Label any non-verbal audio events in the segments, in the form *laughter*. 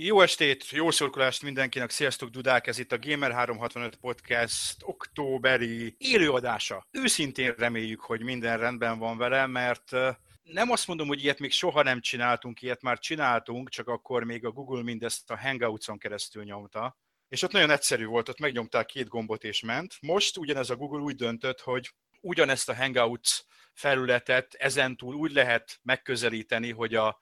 Jó estét, jó szurkolást mindenkinek, sziasztok Dudák, ez itt a Gamer365 Podcast októberi élőadása. Őszintén reméljük, hogy minden rendben van vele, mert nem azt mondom, hogy ilyet még soha nem csináltunk, ilyet már csináltunk, csak akkor még a Google mindezt a Hangouts-on keresztül nyomta. És ott nagyon egyszerű volt, ott megnyomták két gombot és ment. Most ugyanez a Google úgy döntött, hogy ugyanezt a Hangouts felületet ezentúl úgy lehet megközelíteni, hogy a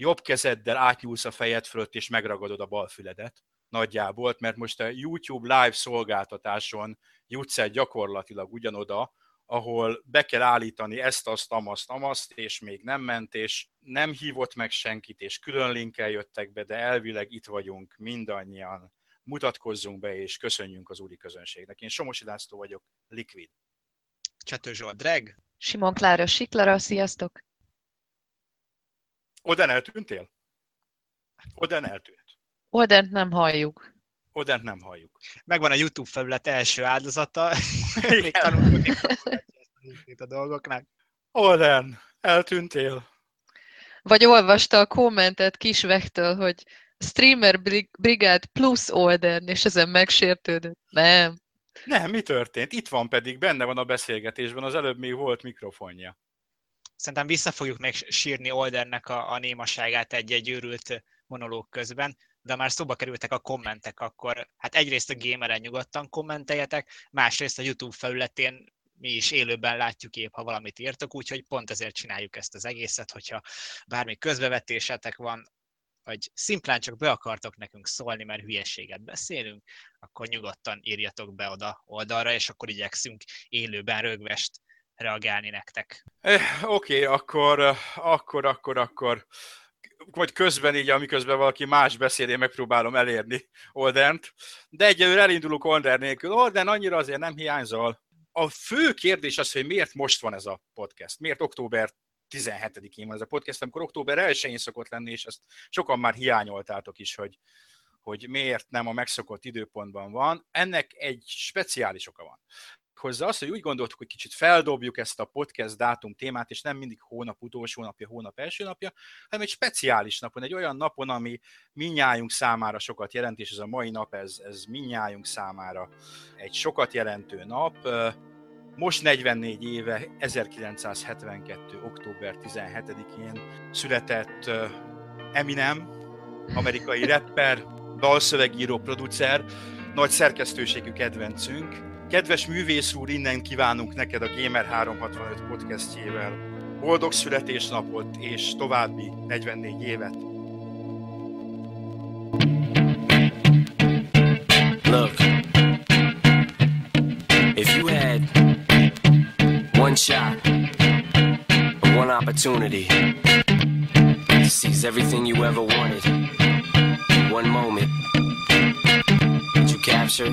jobb kezeddel átnyúlsz a fejed fölött, és megragadod a bal füledet nagyjából, mert most a YouTube live szolgáltatáson jutsz el gyakorlatilag ugyanoda, ahol be kell állítani ezt, azt, amaszt, amaszt, és még nem ment, és nem hívott meg senkit, és külön linkkel jöttek be, de elvileg itt vagyunk mindannyian. Mutatkozzunk be, és köszönjünk az úri közönségnek. Én Somosi László vagyok, Liquid. Csatő Zsolt, Dreg. Simon Klára, Siklara, sziasztok! Oden eltűntél? Oden eltűnt. Odent nem halljuk. Odent nem halljuk. Megvan a YouTube felület első áldozata. *laughs* Még tanulkodik a dolgoknak. Oden, eltűntél. Vagy olvasta a kommentet Kisvektől, hogy Streamer Brigád plusz Olden, és ezen megsértődött. Nem. Nem, mi történt? Itt van pedig, benne van a beszélgetésben, az előbb még volt mikrofonja szerintem vissza fogjuk meg sírni Oldernek a, a némaságát egy-egy őrült monológ közben, de már szóba kerültek a kommentek, akkor hát egyrészt a gameren nyugodtan kommenteljetek, másrészt a YouTube felületén mi is élőben látjuk épp, ha valamit írtok, úgyhogy pont ezért csináljuk ezt az egészet, hogyha bármi közbevetésetek van, vagy szimplán csak be akartok nekünk szólni, mert hülyességet beszélünk, akkor nyugodtan írjatok be oda oldalra, és akkor igyekszünk élőben rögvest reagálni nektek. Eh, Oké, okay, akkor, eh, akkor, akkor, akkor, vagy közben így, amiközben valaki más beszél, én megpróbálom elérni Oldent, de egyelőre elindulunk Olden nélkül. Olden annyira azért nem hiányzol. A fő kérdés az, hogy miért most van ez a podcast, miért október 17-én van ez a podcast, amikor október 1-én szokott lenni, és ezt sokan már hiányoltátok is, hogy, hogy miért nem a megszokott időpontban van. Ennek egy speciális oka van hozzá az, hogy úgy gondoltuk, hogy kicsit feldobjuk ezt a podcast dátum témát, és nem mindig hónap utolsó napja, hónap első napja, hanem egy speciális napon, egy olyan napon, ami minnyájunk számára sokat jelent, és ez a mai nap, ez, ez minnyájunk számára egy sokat jelentő nap. Most 44 éve, 1972. október 17-én született Eminem, amerikai rapper, dalszövegíró, producer, nagy szerkesztőségű kedvencünk, Kedves művész úr, innen kívánunk neked a Gamer365 podcastjével boldog születésnapot és további 44 évet. Look, if you had one shot, one opportunity to seize everything you ever wanted, one moment, that you captured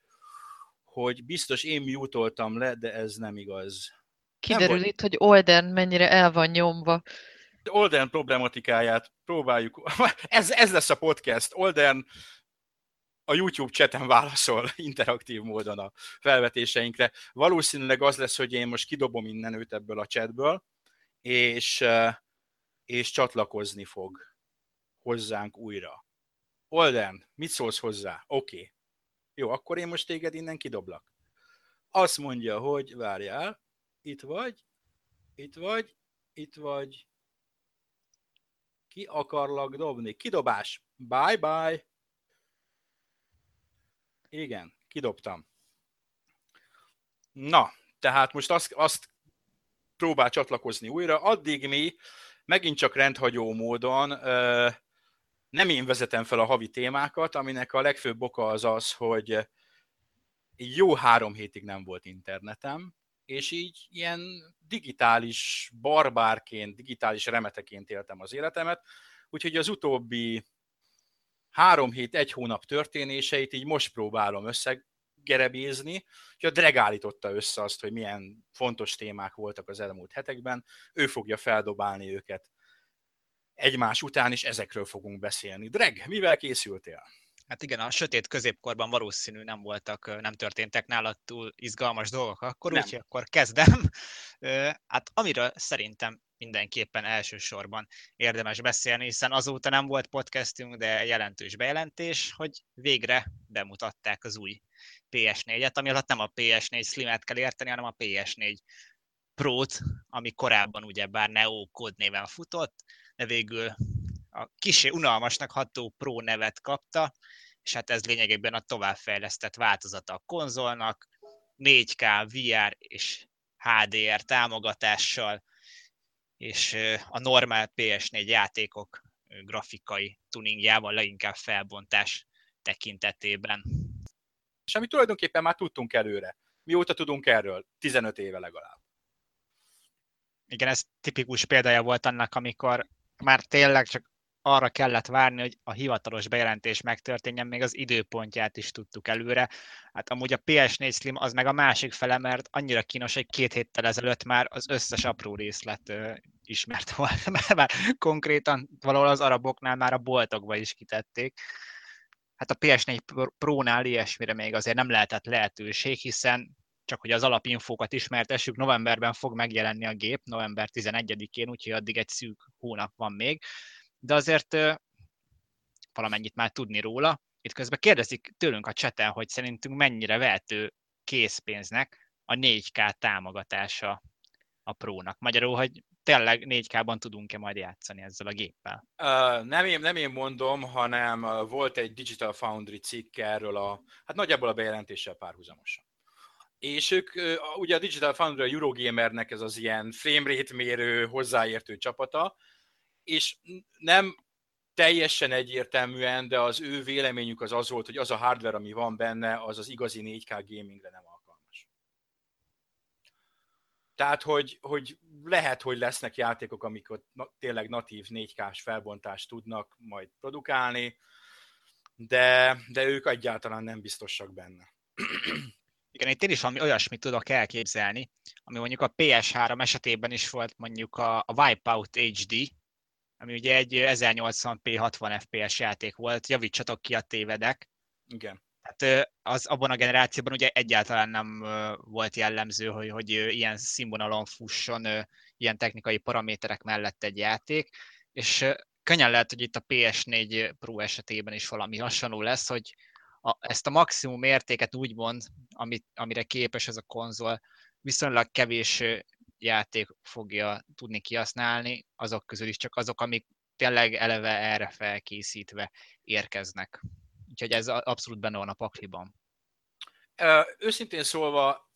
hogy biztos én mutoltam le, de ez nem igaz. Kiderül nem itt, hogy Olden mennyire el van nyomva. Olden problematikáját próbáljuk. *laughs* Ez, ez lesz a podcast. Olden a YouTube chaten válaszol *laughs* interaktív módon a felvetéseinkre. Valószínűleg az lesz, hogy én most kidobom innen őt ebből a chatből, és, és csatlakozni fog hozzánk újra. Olden, mit szólsz hozzá? Oké. Okay. Jó, akkor én most téged innen kidoblak. Azt mondja, hogy várjál, itt vagy, itt vagy, itt vagy. Ki akarlak dobni? Kidobás. Bye bye. Igen, kidobtam. Na, tehát most azt, azt próbál csatlakozni újra. Addig mi megint csak rendhagyó módon nem én vezetem fel a havi témákat, aminek a legfőbb oka az az, hogy jó három hétig nem volt internetem, és így ilyen digitális barbárként, digitális remeteként éltem az életemet, úgyhogy az utóbbi három hét, egy hónap történéseit így most próbálom összegerebézni, és a Dreg állította össze azt, hogy milyen fontos témák voltak az elmúlt hetekben, ő fogja feldobálni őket egymás után, és ezekről fogunk beszélni. Dreg, mivel készültél? Hát igen, a sötét középkorban valószínű nem voltak, nem történtek nálad túl izgalmas dolgok akkor, úgyhogy akkor kezdem. Hát amiről szerintem mindenképpen elsősorban érdemes beszélni, hiszen azóta nem volt podcastünk, de jelentős bejelentés, hogy végre bemutatták az új PS4-et, ami alatt nem a PS4 Slim-et kell érteni, hanem a PS4 Pro-t, ami korábban ugye bár Neo kódnéven futott, végül a kisé unalmasnak ható Pro nevet kapta, és hát ez lényegében a továbbfejlesztett változata a konzolnak, 4K, VR és HDR támogatással, és a normál PS4 játékok grafikai tuningjával leginkább felbontás tekintetében. És amit tulajdonképpen már tudtunk előre. Mióta tudunk erről? 15 éve legalább. Igen, ez tipikus példája volt annak, amikor már tényleg csak arra kellett várni, hogy a hivatalos bejelentés megtörténjen, még az időpontját is tudtuk előre. Hát amúgy a PS4 Slim az meg a másik fele, mert annyira kínos, hogy két héttel ezelőtt már az összes apró részlet ismert volt, mert *laughs* már konkrétan valahol az araboknál már a boltokba is kitették. Hát a PS4 Pro-nál ilyesmire még azért nem lehetett lehetőség, hiszen csak hogy az alapinfókat ismertessük, novemberben fog megjelenni a gép, november 11-én, úgyhogy addig egy szűk hónap van még de azért valamennyit már tudni róla. Itt közben kérdezik tőlünk a cseten, hogy szerintünk mennyire vehető készpénznek a 4K támogatása a prónak. Magyarul, hogy tényleg 4K-ban tudunk-e majd játszani ezzel a géppel? Uh, nem, én, nem én mondom, hanem volt egy Digital Foundry cikk erről a, hát nagyjából a bejelentéssel párhuzamosan. És ők, ugye a Digital Foundry a Eurogamernek ez az ilyen framerate mérő, hozzáértő csapata, és nem teljesen egyértelműen, de az ő véleményük az az volt, hogy az a hardware, ami van benne, az az igazi 4K gamingre nem alkalmas. Tehát, hogy, hogy lehet, hogy lesznek játékok, amikor tényleg natív 4K-s felbontást tudnak majd produkálni, de, de ők egyáltalán nem biztosak benne. Igen, itt én is valami olyasmit tudok elképzelni, ami mondjuk a PS3 esetében is volt mondjuk a, a Wipeout HD, ami ugye egy 1080p 60 fps játék volt, javítsatok ki a tévedek. Igen. Hát az abban a generációban ugye egyáltalán nem volt jellemző, hogy, hogy ilyen színvonalon fusson ilyen technikai paraméterek mellett egy játék, és könnyen lehet, hogy itt a PS4 Pro esetében is valami hasonló lesz, hogy a, ezt a maximum értéket úgymond, amit, amire képes ez a konzol, viszonylag kevés játék fogja tudni kihasználni, azok közül is csak azok, amik tényleg eleve erre felkészítve érkeznek. Úgyhogy ez abszolút benne van a pakliban. Őszintén szólva,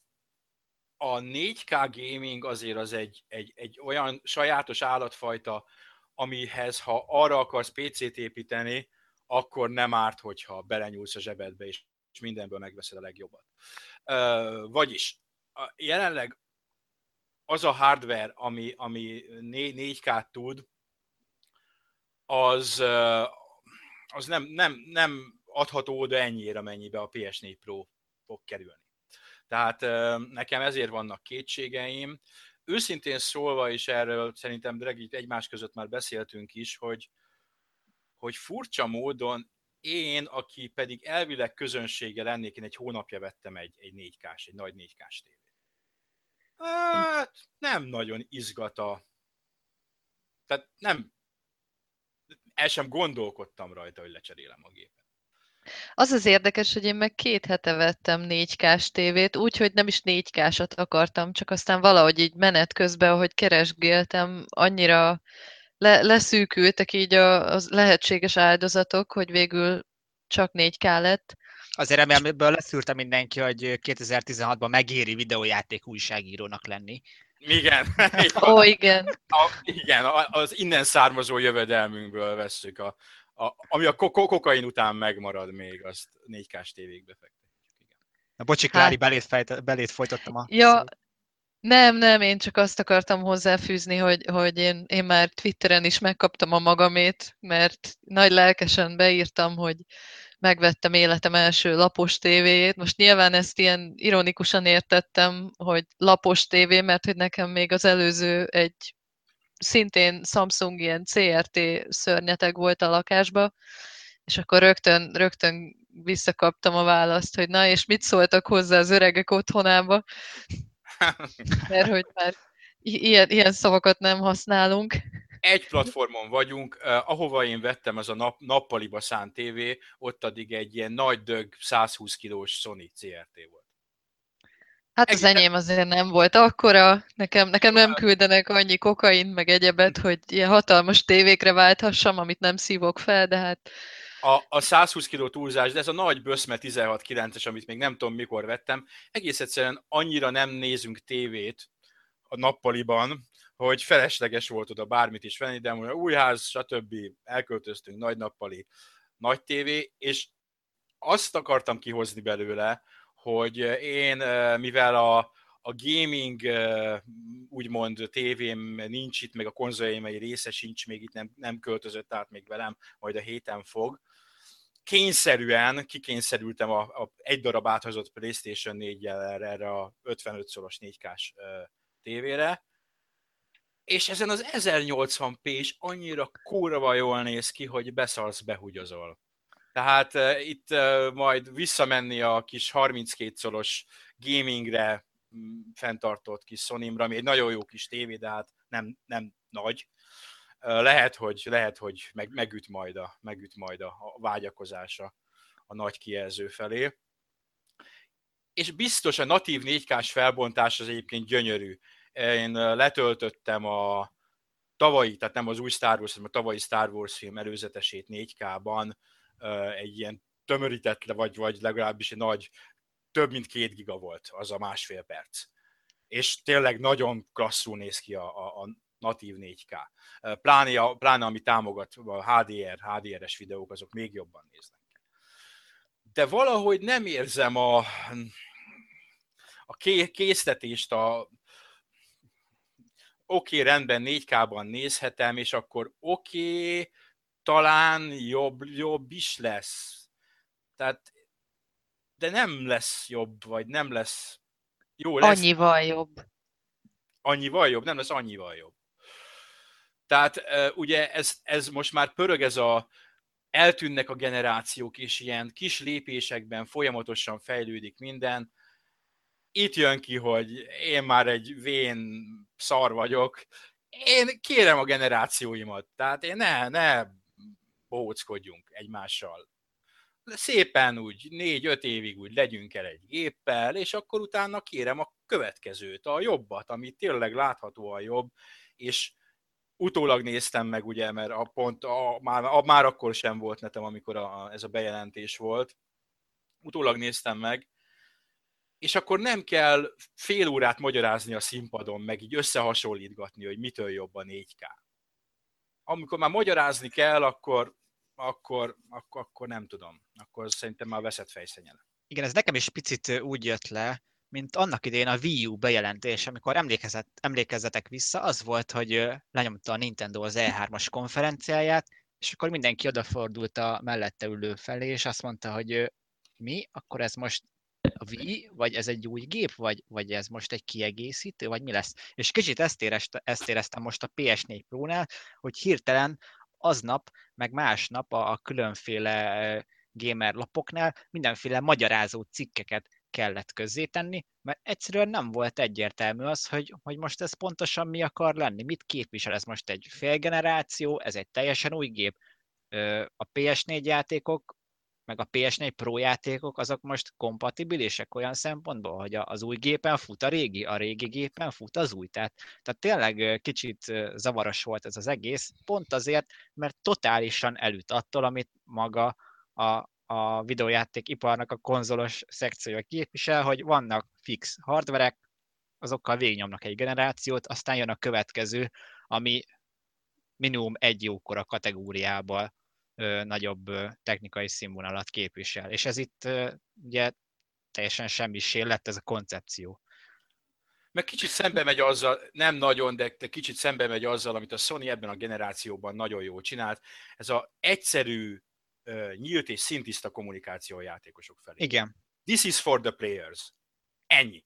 a 4K gaming azért az egy, egy, egy olyan sajátos állatfajta, amihez, ha arra akarsz PC-t építeni, akkor nem árt, hogyha belenyúlsz a zsebedbe, és mindenből megveszed a legjobbat. Vagyis jelenleg az a hardware, ami, ami 4K tud, az, az nem, nem, nem adható oda ennyire, mennyibe a PS4 Pro fog kerülni. Tehát nekem ezért vannak kétségeim. Őszintén szólva is erről szerintem Dregit egymás között már beszéltünk is, hogy, hogy furcsa módon én, aki pedig elvileg közönsége lennék, én egy hónapja vettem egy, egy 4K-s, egy nagy 4K-s tévét. Hát nem nagyon izgata. Tehát nem, el sem gondolkodtam rajta, hogy lecserélem a gépet. Az az érdekes, hogy én meg két hete vettem 4K-s tévét, úgyhogy nem is 4K-sat akartam, csak aztán valahogy így menet közben, ahogy keresgéltem, annyira le, leszűkültek így a, a lehetséges áldozatok, hogy végül csak 4K lett. Azért ebből leszűrte mindenki, hogy 2016-ban megéri videójáték újságírónak lenni. Igen. *laughs* Ó, oh, igen. A, igen, az innen származó jövedelmünkből vesszük, a, a, ami a kokain után megmarad még, azt 4K-s tévékbe fektetjük. Na, bocsi, Klári, hát... belét, fejt, belét folytottam a Ja, Nem, nem, én csak azt akartam hozzáfűzni, hogy, hogy én, én már Twitteren is megkaptam a magamét, mert nagy lelkesen beírtam, hogy megvettem életem első lapos tévéjét. Most nyilván ezt ilyen ironikusan értettem, hogy lapos tévé, mert hogy nekem még az előző egy szintén Samsung ilyen CRT szörnyeteg volt a lakásba, és akkor rögtön, rögtön visszakaptam a választ, hogy na, és mit szóltak hozzá az öregek otthonába, *laughs* mert hogy már ilyen, ilyen szavakat nem használunk. Egy platformon vagyunk, uh, ahova én vettem, az a nap, nappaliba szánt TV, ott addig egy ilyen nagy dög 120 kilós Sony CRT volt. Hát az enyém azért nem volt akkora, nekem, nekem nem küldenek annyi kokain, meg egyebet, hogy ilyen hatalmas tévékre válthassam, amit nem szívok fel, de hát... A, a 120 kg túlzás, de ez a nagy Böszme 16.9-es, amit még nem tudom mikor vettem, egész egyszerűen annyira nem nézünk tévét a nappaliban, hogy felesleges volt oda bármit is venni, de mondja, új ház, stb. elköltöztünk, nagy nappali, nagy tévé, és azt akartam kihozni belőle, hogy én, mivel a, a gaming úgymond tévém nincs itt, meg a konzoljaim egy része sincs, még itt nem, nem költözött át még velem, majd a héten fog. Kényszerűen kikényszerültem a, a egy darab áthozott PlayStation 4-jel erre, erre a 55 szoros 4K-s tévére, és ezen az 1080p is annyira kurva jól néz ki, hogy beszarsz, behugyozol. Tehát uh, itt uh, majd visszamenni a kis 32 szoros gamingre mm, fenntartott kis sony ami egy nagyon jó kis tévé, de hát nem, nem nagy. Lehet, hogy, lehet, hogy meg, megüt majd, a, megüt majd a, a vágyakozása a nagy kijelző felé. És biztos a natív 4K-s felbontás az egyébként gyönyörű. Én letöltöttem a tavalyi, tehát nem az új Star Wars, hanem a tavalyi Star Wars film előzetesét 4K-ban, egy ilyen tömörített, vagy, vagy legalábbis egy nagy, több mint két giga volt az a másfél perc. És tényleg nagyon klasszul néz ki a, a, a natív 4K. Pláne, pláne ami támogat a HDR, HDR-es videók, azok még jobban néznek. De valahogy nem érzem a, a késztetést, a oké, okay, rendben 4K-ban nézhetem, és akkor oké, okay, talán jobb, jobb is lesz. Tehát, de nem lesz jobb, vagy nem lesz jó lesz. Annyival jobb. Annyival jobb? Nem lesz annyival jobb. Tehát ugye ez, ez most már pörög ez a eltűnnek a generációk, és ilyen kis lépésekben folyamatosan fejlődik minden. Itt jön ki, hogy én már egy vén szar vagyok, én kérem a generációimat, tehát én ne, ne bohóckodjunk egymással. Szépen úgy négy-öt évig úgy legyünk el egy géppel, és akkor utána kérem a következőt, a jobbat, ami tényleg láthatóan jobb, és utólag néztem meg, ugye, mert a pont a, már, a, már akkor sem volt netem, amikor a, ez a bejelentés volt. Utólag néztem meg, és akkor nem kell fél órát magyarázni a színpadon, meg így összehasonlítgatni, hogy mitől jobb a 4K. Amikor már magyarázni kell, akkor akkor, akkor, akkor nem tudom. Akkor szerintem már veszett fejszennyel. Igen, ez nekem is picit úgy jött le, mint annak idején a Wii U bejelentés, amikor emlékezett, emlékezzetek vissza, az volt, hogy lenyomta a Nintendo az E3-as konferenciáját, és akkor mindenki odafordult a mellette ülő felé, és azt mondta, hogy mi, akkor ez most a Wii, vagy ez egy új gép, vagy, vagy ez most egy kiegészítő, vagy mi lesz? És kicsit ezt, érezte, ezt éreztem most a PS4 Pro-nál, hogy hirtelen aznap, meg másnap a, a különféle gamer lapoknál mindenféle magyarázó cikkeket kellett közzétenni, mert egyszerűen nem volt egyértelmű az, hogy, hogy most ez pontosan mi akar lenni, mit képvisel, ez most egy félgeneráció, ez egy teljesen új gép. A PS4 játékok meg a PS4 Pro játékok, azok most kompatibilisek olyan szempontból, hogy az új gépen fut a régi, a régi gépen fut az új. Tehát, tehát tényleg kicsit zavaros volt ez az egész, pont azért, mert totálisan elüt attól, amit maga a, a videójáték iparnak a konzolos szekciója képvisel, hogy vannak fix hardverek, azokkal végignyomnak egy generációt, aztán jön a következő, ami minimum egy jókora kategóriába nagyobb technikai színvonalat képvisel. És ez itt ugye teljesen semmisé lett ez a koncepció. meg kicsit szembe megy azzal, nem nagyon, de, de kicsit szembe megy azzal, amit a Sony ebben a generációban nagyon jól csinált. Ez a egyszerű, nyílt és szintiszta kommunikáció a játékosok felé. Igen. This is for the players. Ennyi.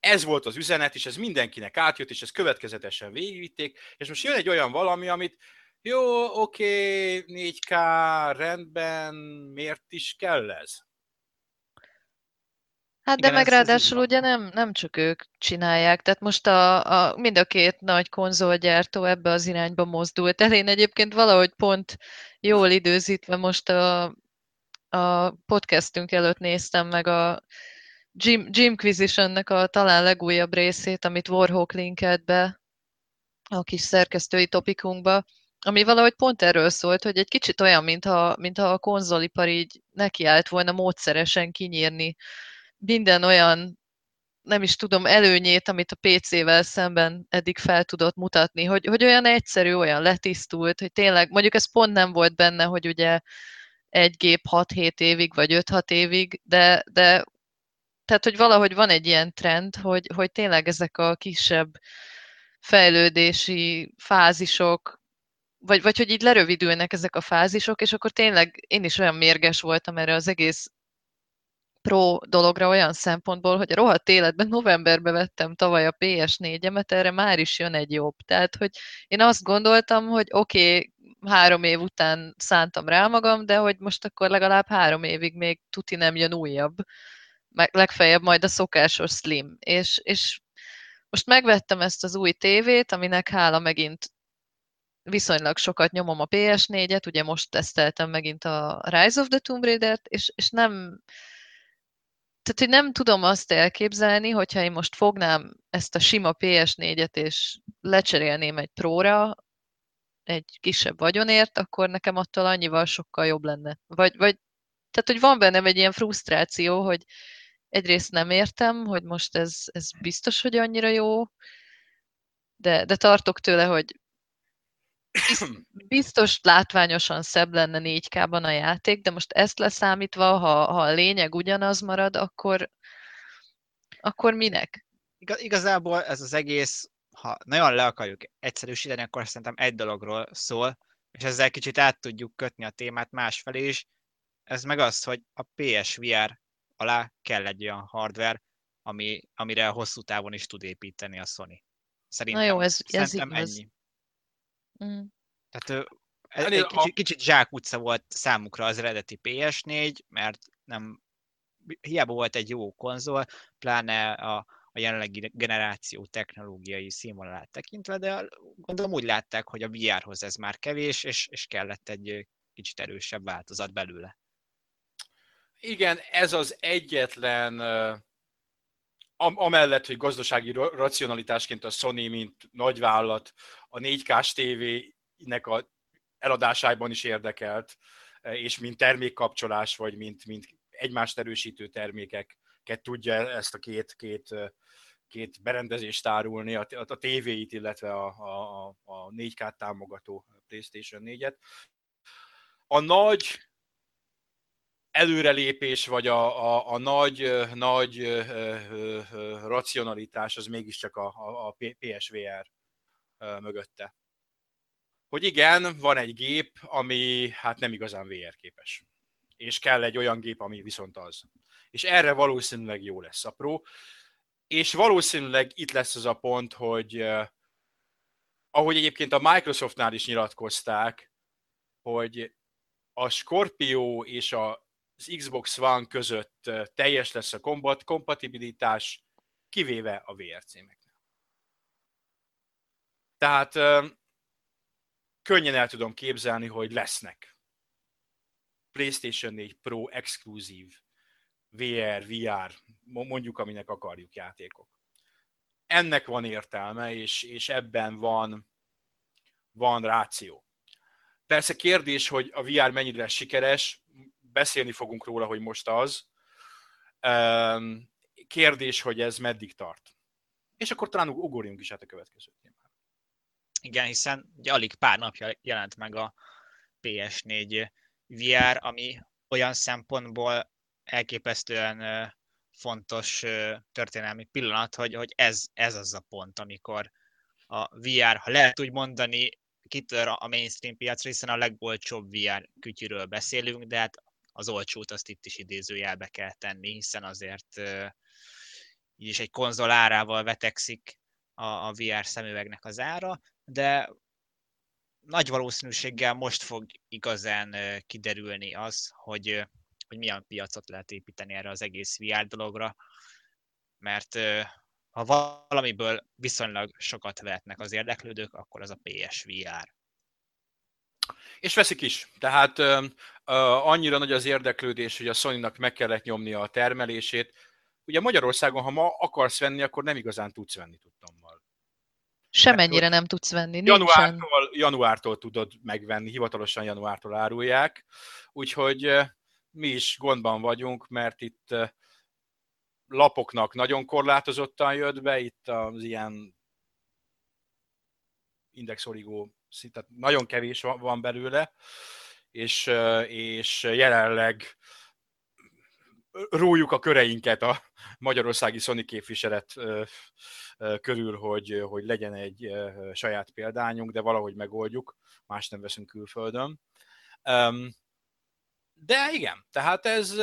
Ez volt az üzenet, és ez mindenkinek átjött, és ezt következetesen végigvitték, és most jön egy olyan valami, amit jó, oké, 4K, rendben, miért is kell ez? Hát de Igen, meg ráadásul ugye nem, nem csak ők csinálják, tehát most a, a, mind a két nagy konzolgyártó ebbe az irányba mozdult el. Én egyébként valahogy pont jól időzítve most a, a podcastünk előtt néztem meg a Jim, Jimquisitionnek a talán legújabb részét, amit Warhawk linkelt be a kis szerkesztői topikunkba, ami valahogy pont erről szólt, hogy egy kicsit olyan, mintha, mintha a konzolipar így nekiállt volna módszeresen kinyírni minden olyan, nem is tudom, előnyét, amit a PC-vel szemben eddig fel tudott mutatni, hogy, hogy olyan egyszerű, olyan letisztult, hogy tényleg, mondjuk ez pont nem volt benne, hogy ugye egy gép 6-7 évig, vagy 5-6 évig, de, de tehát, hogy valahogy van egy ilyen trend, hogy, hogy tényleg ezek a kisebb fejlődési fázisok, vagy, vagy hogy így lerövidülnek ezek a fázisok, és akkor tényleg én is olyan mérges voltam erre az egész pro dologra olyan szempontból, hogy a rohadt életben novemberben vettem tavaly a PS4-emet, erre már is jön egy jobb. Tehát, hogy én azt gondoltam, hogy oké, okay, három év után szántam rá magam, de hogy most akkor legalább három évig még tuti nem jön újabb. Meg legfeljebb majd a szokásos slim. És, és most megvettem ezt az új tévét, aminek hála megint viszonylag sokat nyomom a PS4-et, ugye most teszteltem megint a Rise of the Tomb Raider-t, és, és nem, tehát, hogy nem tudom azt elképzelni, hogyha én most fognám ezt a sima PS4-et, és lecserélném egy próra, egy kisebb vagyonért, akkor nekem attól annyival sokkal jobb lenne. Vagy, vagy tehát, hogy van bennem egy ilyen frusztráció, hogy egyrészt nem értem, hogy most ez, ez biztos, hogy annyira jó, de, de tartok tőle, hogy biztos látványosan szebb lenne 4K-ban a játék, de most ezt leszámítva, ha, ha a lényeg ugyanaz marad, akkor, akkor minek? Igaz, igazából ez az egész, ha nagyon le akarjuk egyszerűsíteni, akkor szerintem egy dologról szól, és ezzel kicsit át tudjuk kötni a témát másfelé is. Ez meg az, hogy a PSVR alá kell egy olyan hardware, ami, amire hosszú távon is tud építeni a Sony. Szerintem, Na jó, ez, ez szerintem igaz. ennyi. Mm. Tehát egy, egy kicsit, kicsit zsákutca volt számukra az eredeti PS4, mert nem hiába volt egy jó konzol, pláne a, a jelenlegi generáció technológiai színvonalát tekintve, de gondolom úgy látták, hogy a VR-hoz ez már kevés, és, és kellett egy kicsit erősebb változat belőle. Igen, ez az egyetlen, amellett, hogy gazdasági racionalitásként a Sony, mint nagyvállalat, a 4K-s tévének a eladásában is érdekelt, és mint termékkapcsolás, vagy mint, mint egymást erősítő termékeket tudja ezt a két, két, két berendezést árulni, a, a, a tévéit, illetve a, a, a 4K támogató PlayStation 4-et. A nagy előrelépés, vagy a, a, a nagy, nagy racionalitás az mégiscsak a, a, a PSVR mögötte. Hogy igen, van egy gép, ami hát nem igazán VR képes. És kell egy olyan gép, ami viszont az. És erre valószínűleg jó lesz a Pro. És valószínűleg itt lesz az a pont, hogy ahogy egyébként a Microsoftnál is nyilatkozták, hogy a Scorpio és a az Xbox One között teljes lesz a kombat, kompatibilitás, kivéve a VR címeknél. Tehát könnyen el tudom képzelni, hogy lesznek PlayStation 4 Pro exkluzív VR, VR, mondjuk aminek akarjuk játékok. Ennek van értelme, és, és ebben van, van ráció. Persze kérdés, hogy a VR mennyire sikeres, beszélni fogunk róla, hogy most az. Kérdés, hogy ez meddig tart. És akkor talán ugorjunk is át a következő témára. Igen, hiszen ugye alig pár napja jelent meg a PS4 VR, ami olyan szempontból elképesztően fontos történelmi pillanat, hogy, hogy ez, ez az a pont, amikor a VR, ha lehet úgy mondani, kitör a mainstream piacra, hiszen a legolcsóbb VR kütyűről beszélünk, de hát az olcsót azt itt is idézőjelbe kell tenni, hiszen azért így is egy konzol árával vetekszik a, a VR szemüvegnek az ára, de nagy valószínűséggel most fog igazán kiderülni az, hogy, hogy milyen piacot lehet építeni erre az egész VR dologra, mert ha valamiből viszonylag sokat vehetnek az érdeklődők, akkor az a PSVR. És veszik is. Tehát uh, annyira nagy az érdeklődés, hogy a Sony-nak meg kellett nyomnia a termelését. Ugye Magyarországon, ha ma akarsz venni, akkor nem igazán tudsz venni, tudtommal. Semennyire nem tudsz venni. Januártól, januártól tudod megvenni, hivatalosan januártól árulják. Úgyhogy mi is gondban vagyunk, mert itt lapoknak nagyon korlátozottan jött be, itt az ilyen indexorigó szinte nagyon kevés van belőle, és, és jelenleg rújjuk a köreinket a magyarországi Sony képviselet körül, hogy, hogy legyen egy saját példányunk, de valahogy megoldjuk, más nem veszünk külföldön. De igen, tehát ez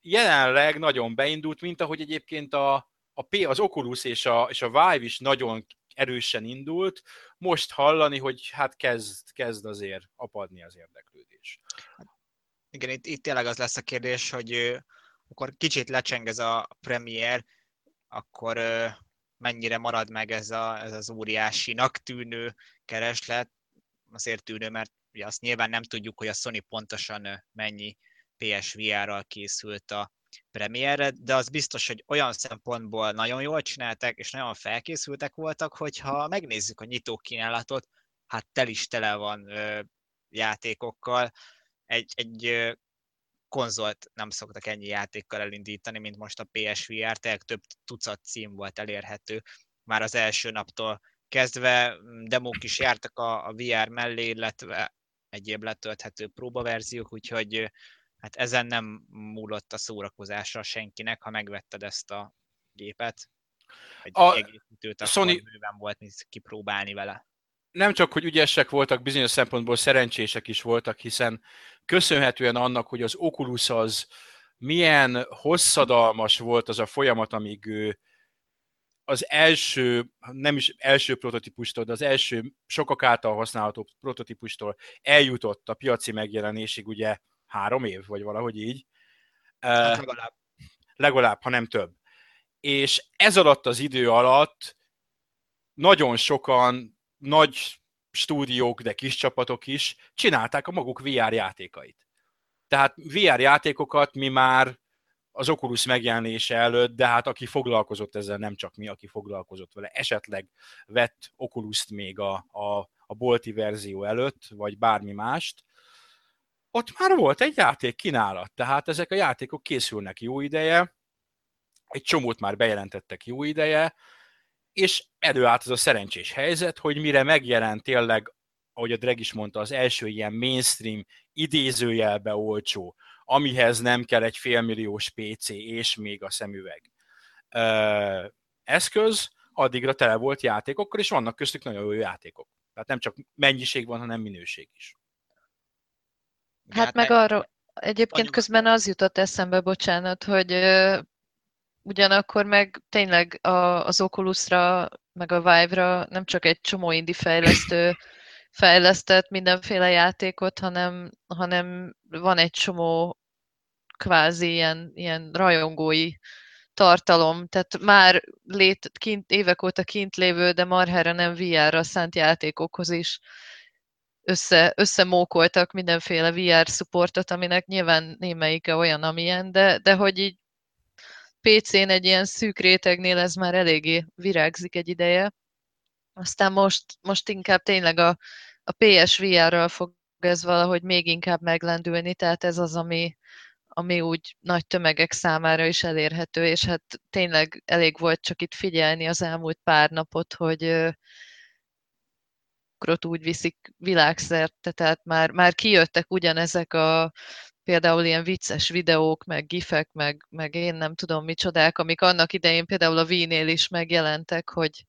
jelenleg nagyon beindult, mint ahogy egyébként a, a P, az Oculus és a, és a Vive is nagyon erősen indult, most hallani, hogy hát kezd, kezd azért apadni az érdeklődés. Igen, itt, itt tényleg az lesz a kérdés, hogy akkor kicsit lecseng ez a premier, akkor mennyire marad meg ez, a, ez az óriásinak tűnő kereslet, azért tűnő, mert ugye azt nyilván nem tudjuk, hogy a Sony pontosan mennyi PSVR-ral készült a premierre, de az biztos, hogy olyan szempontból nagyon jól csinálták, és nagyon felkészültek voltak, hogyha megnézzük a nyitó kínálatot, hát tel is tele van ö, játékokkal. Egy, egy ö, konzolt nem szoktak ennyi játékkal elindítani, mint most a PSVR, tehát több tucat cím volt elérhető már az első naptól kezdve. Demók is jártak a, a VR mellé, illetve egyéb letölthető próbaverziók, úgyhogy hát ezen nem múlott a szórakozásra senkinek, ha megvetted ezt a gépet. Egy a egészítőt, akkor Sony... bőven volt mit kipróbálni vele. Nem csak, hogy ügyesek voltak, bizonyos szempontból szerencsések is voltak, hiszen köszönhetően annak, hogy az Oculus az milyen hosszadalmas volt az a folyamat, amíg ő az első, nem is első prototípustól, de az első sokak által használható prototípustól eljutott a piaci megjelenésig, ugye három év, vagy valahogy így. Hát legalább. Legalább, ha nem több. És ez alatt az idő alatt nagyon sokan nagy stúdiók, de kis csapatok is csinálták a maguk VR játékait. Tehát VR játékokat mi már az Oculus megjelenése előtt, de hát aki foglalkozott ezzel, nem csak mi, aki foglalkozott vele, esetleg vett Oculus-t még a, a, a bolti verzió előtt, vagy bármi mást, ott már volt egy játék kínálat, tehát ezek a játékok készülnek jó ideje, egy csomót már bejelentettek jó ideje, és előállt az a szerencsés helyzet, hogy mire megjelent tényleg, ahogy a Dreg is mondta, az első ilyen mainstream, idézőjelbe olcsó, amihez nem kell egy félmilliós PC és még a szemüveg ö, eszköz, addigra tele volt játékokkal, és vannak köztük nagyon jó játékok. Tehát nem csak mennyiség van, hanem minőség is. Hát, hát meg arról, egyébként anyug... közben az jutott eszembe, bocsánat, hogy ö, ugyanakkor meg tényleg a, az Oculusra, meg a Vive-ra nem csak egy csomó indie fejlesztő *coughs* fejlesztett mindenféle játékot, hanem, hanem van egy csomó kvázi ilyen, ilyen rajongói tartalom, tehát már lét, kint, évek óta kint lévő, de marhára nem VR-ra szánt játékokhoz is össze, összemókoltak mindenféle VR supportot, aminek nyilván némelyike olyan, amilyen, de, de hogy így PC-n egy ilyen szűk rétegnél ez már eléggé virágzik egy ideje. Aztán most, most inkább tényleg a, a PSVR-ral fog ez valahogy még inkább meglendülni, tehát ez az, ami, ami úgy nagy tömegek számára is elérhető, és hát tényleg elég volt csak itt figyelni az elmúlt pár napot, hogy ukrot úgy viszik világszerte, tehát már, már kijöttek ugyanezek a például ilyen vicces videók, meg gifek, meg, meg én nem tudom micsodák, amik annak idején például a Wii-nél is megjelentek, hogy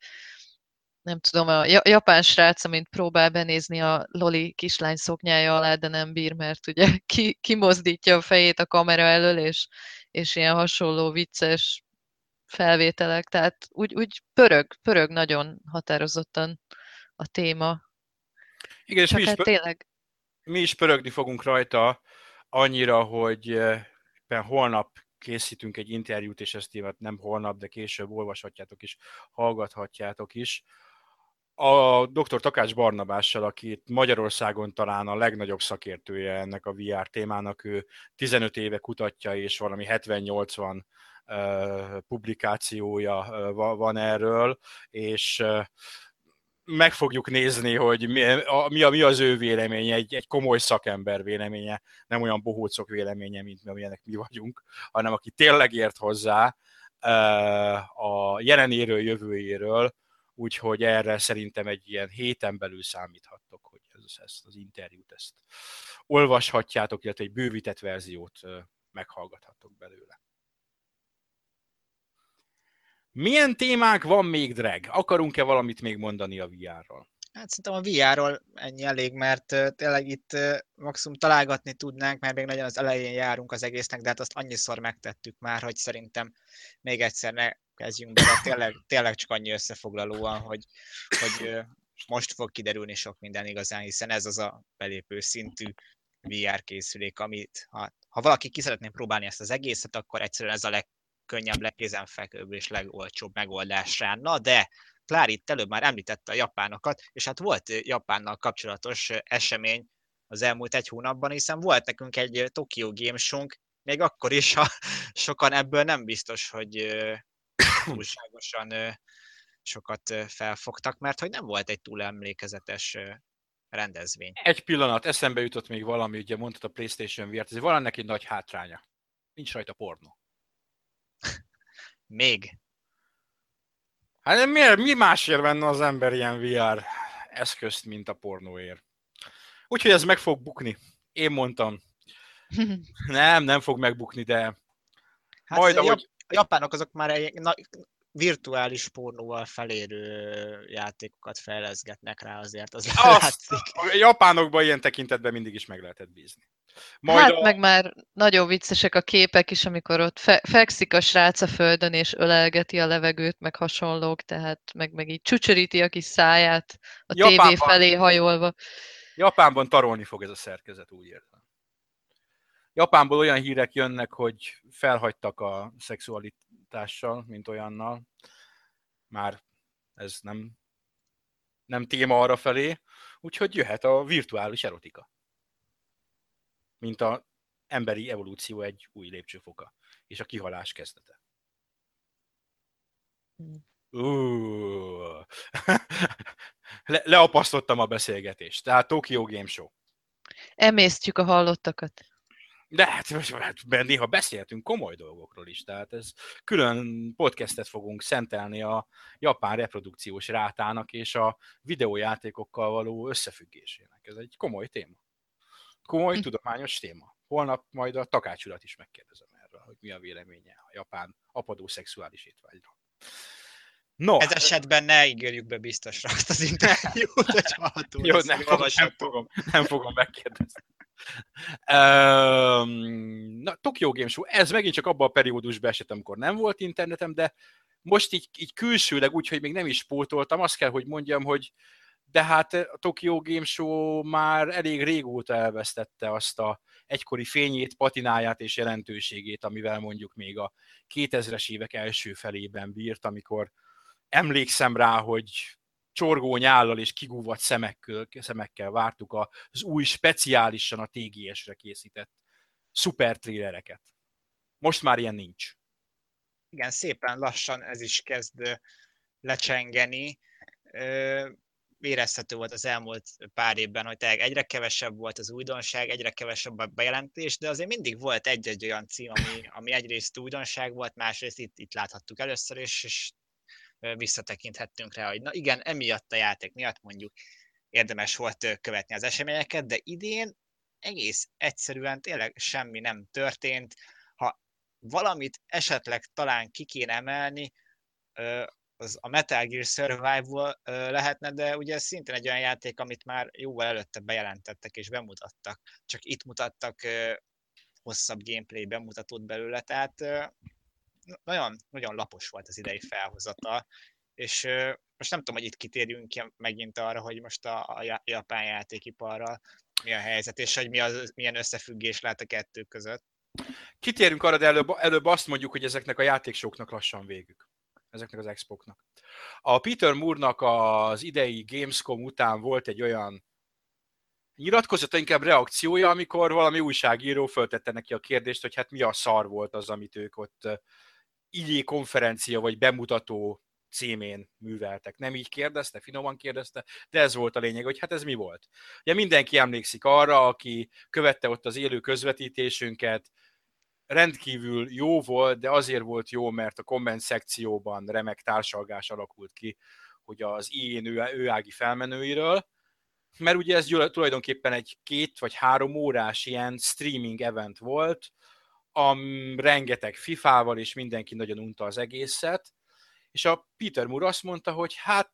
nem tudom, a japán srác, amint próbál benézni a Loli kislány szoknyája alá, de nem bír, mert ugye *laughs* ki, kimozdítja a fejét a kamera elől, és, és ilyen hasonló vicces felvételek, tehát úgy, úgy pörög, pörög nagyon határozottan a téma. Igen, és mi is, hát tényleg... mi is pörögni fogunk rajta annyira, hogy éppen holnap készítünk egy interjút, és ezt nem holnap, de később olvashatjátok is, hallgathatjátok is a dr. Takács Barnabással, aki Magyarországon talán a legnagyobb szakértője ennek a VR témának, ő 15 éve kutatja, és valami 70-80 publikációja van erről, és meg fogjuk nézni, hogy mi, a, mi, a, mi az ő véleménye, egy, egy komoly szakember véleménye, nem olyan bohócok véleménye, mint mi, amilyenek mi vagyunk, hanem aki tényleg ért hozzá a jelenéről, jövőjéről, úgyhogy erre szerintem egy ilyen héten belül számíthattok, hogy ez, ezt az interjút ezt olvashatjátok, illetve egy bővített verziót meghallgathatok belőle. Milyen témák van még, Drag? Akarunk-e valamit még mondani a VR-ról? Hát szerintem a VR-ról ennyi elég, mert tényleg itt maximum találgatni tudnánk, mert még nagyon az elején járunk az egésznek, de hát azt annyiszor megtettük már, hogy szerintem még egyszer ne kezdjünk be, de tényleg, tényleg csak annyi összefoglalóan, hogy, hogy most fog kiderülni sok minden igazán, hiszen ez az a belépő szintű VR készülék, amit ha, ha valaki ki szeretné próbálni ezt az egészet, akkor egyszerűen ez a legkönnyebb, legkézenfekvőbb és legolcsóbb megoldás rá. Na de Klár itt előbb már említette a japánokat, és hát volt Japánnal kapcsolatos esemény az elmúlt egy hónapban, hiszen volt nekünk egy Tokyo Game még akkor is, ha sokan ebből nem biztos, hogy túlságosan sokat felfogtak, mert hogy nem volt egy túl emlékezetes rendezvény. Egy pillanat, eszembe jutott még valami, ugye mondtad a PlayStation VR-t, ez van neki nagy hátránya. Nincs rajta pornó. *laughs* még. Hát miért, mi másért venne az ember ilyen VR eszközt, mint a pornóért? Úgyhogy ez meg fog bukni. Én mondtam. *laughs* Nem, nem fog megbukni, de hát majd ahogy... A japánok azok már egy na, virtuális pornóval felérő játékokat fejleszgetnek rá azért, az Azt, látszik. A japánokban ilyen tekintetben mindig is meg lehetett bízni. Majd hát a... meg már nagyon viccesek a képek is, amikor ott fe- fekszik a srác a földön, és ölelgeti a levegőt, meg hasonlók, tehát meg, meg így csücsöríti a kis száját a Japánban, tévé felé hajolva. Japánban tarolni fog ez a szerkezet, úgy érzem. Japánból olyan hírek jönnek, hogy felhagytak a szexualitással, mint olyannal. Már ez nem, nem téma arra felé, úgyhogy jöhet a virtuális erotika mint a emberi evolúció egy új lépcsőfoka, és a kihalás kezdete. Uh. *laughs* Le, leapasztottam a beszélgetést. Tehát Tokyo Game Show. Emésztjük a hallottakat. De hát, hát néha beszéltünk komoly dolgokról is, tehát ez külön podcastet fogunk szentelni a japán reprodukciós rátának és a videójátékokkal való összefüggésének. Ez egy komoly téma komoly, hm. tudományos téma. Holnap majd a takácsulat is megkérdezem erről, hogy mi a véleménye a japán apadó szexuális étvágyra. No. Ez esetben ne ígérjük be biztosra azt az interjút, hogy hallható. Jó, nem, fogom, nem, fogom, nem fogom megkérdezni. Um, na, Tokyo Game Show, ez megint csak abban a periódusban esett, amikor nem volt internetem, de most így, így külsőleg úgy, hogy még nem is pótoltam, azt kell, hogy mondjam, hogy de hát a Tokyo Game Show már elég régóta elvesztette azt a egykori fényét, patináját és jelentőségét, amivel mondjuk még a 2000-es évek első felében bírt, amikor emlékszem rá, hogy csorgó nyállal és kigúvat szemekkel, szemekkel vártuk az új speciálisan a TGS-re készített szuper trélereket. Most már ilyen nincs. Igen, szépen lassan ez is kezd lecsengeni érezhető volt az elmúlt pár évben, hogy egyre kevesebb volt az újdonság, egyre kevesebb a bejelentés, de azért mindig volt egy-egy olyan cím, ami, *laughs* ami egyrészt újdonság volt, másrészt itt, itt láthattuk először, és, és visszatekinthettünk rá, hogy na igen, emiatt a játék miatt mondjuk érdemes volt követni az eseményeket, de idén egész egyszerűen tényleg semmi nem történt. Ha valamit esetleg talán ki kéne emelni, az a Metal Gear Survival lehetne, de ugye ez szintén egy olyan játék, amit már jóval előtte bejelentettek és bemutattak. Csak itt mutattak hosszabb gameplay bemutatót belőle, tehát nagyon, nagyon lapos volt az idei felhozata, és most nem tudom, hogy itt kitérjünk megint arra, hogy most a, a japán játékiparral mi a helyzet, és hogy mi az, milyen összefüggés lehet a kettő között. Kitérünk arra, de előbb, előbb azt mondjuk, hogy ezeknek a játéksoknak lassan végük. Ezeknek az expoknak. A Peter Moore-nak az idei Gamescom után volt egy olyan nyilatkozata, inkább reakciója, amikor valami újságíró föltette neki a kérdést, hogy hát mi a szar volt az, amit ők ott így konferencia vagy bemutató címén műveltek. Nem így kérdezte, finoman kérdezte, de ez volt a lényeg, hogy hát ez mi volt. Ugye mindenki emlékszik arra, aki követte ott az élő közvetítésünket, rendkívül jó volt, de azért volt jó, mert a komment szekcióban remek társalgás alakult ki, hogy az ilyen ő, őági felmenőiről, mert ugye ez tulajdonképpen egy két vagy három órás ilyen streaming event volt, a rengeteg FIFA-val, és mindenki nagyon unta az egészet, és a Peter Moore azt mondta, hogy hát,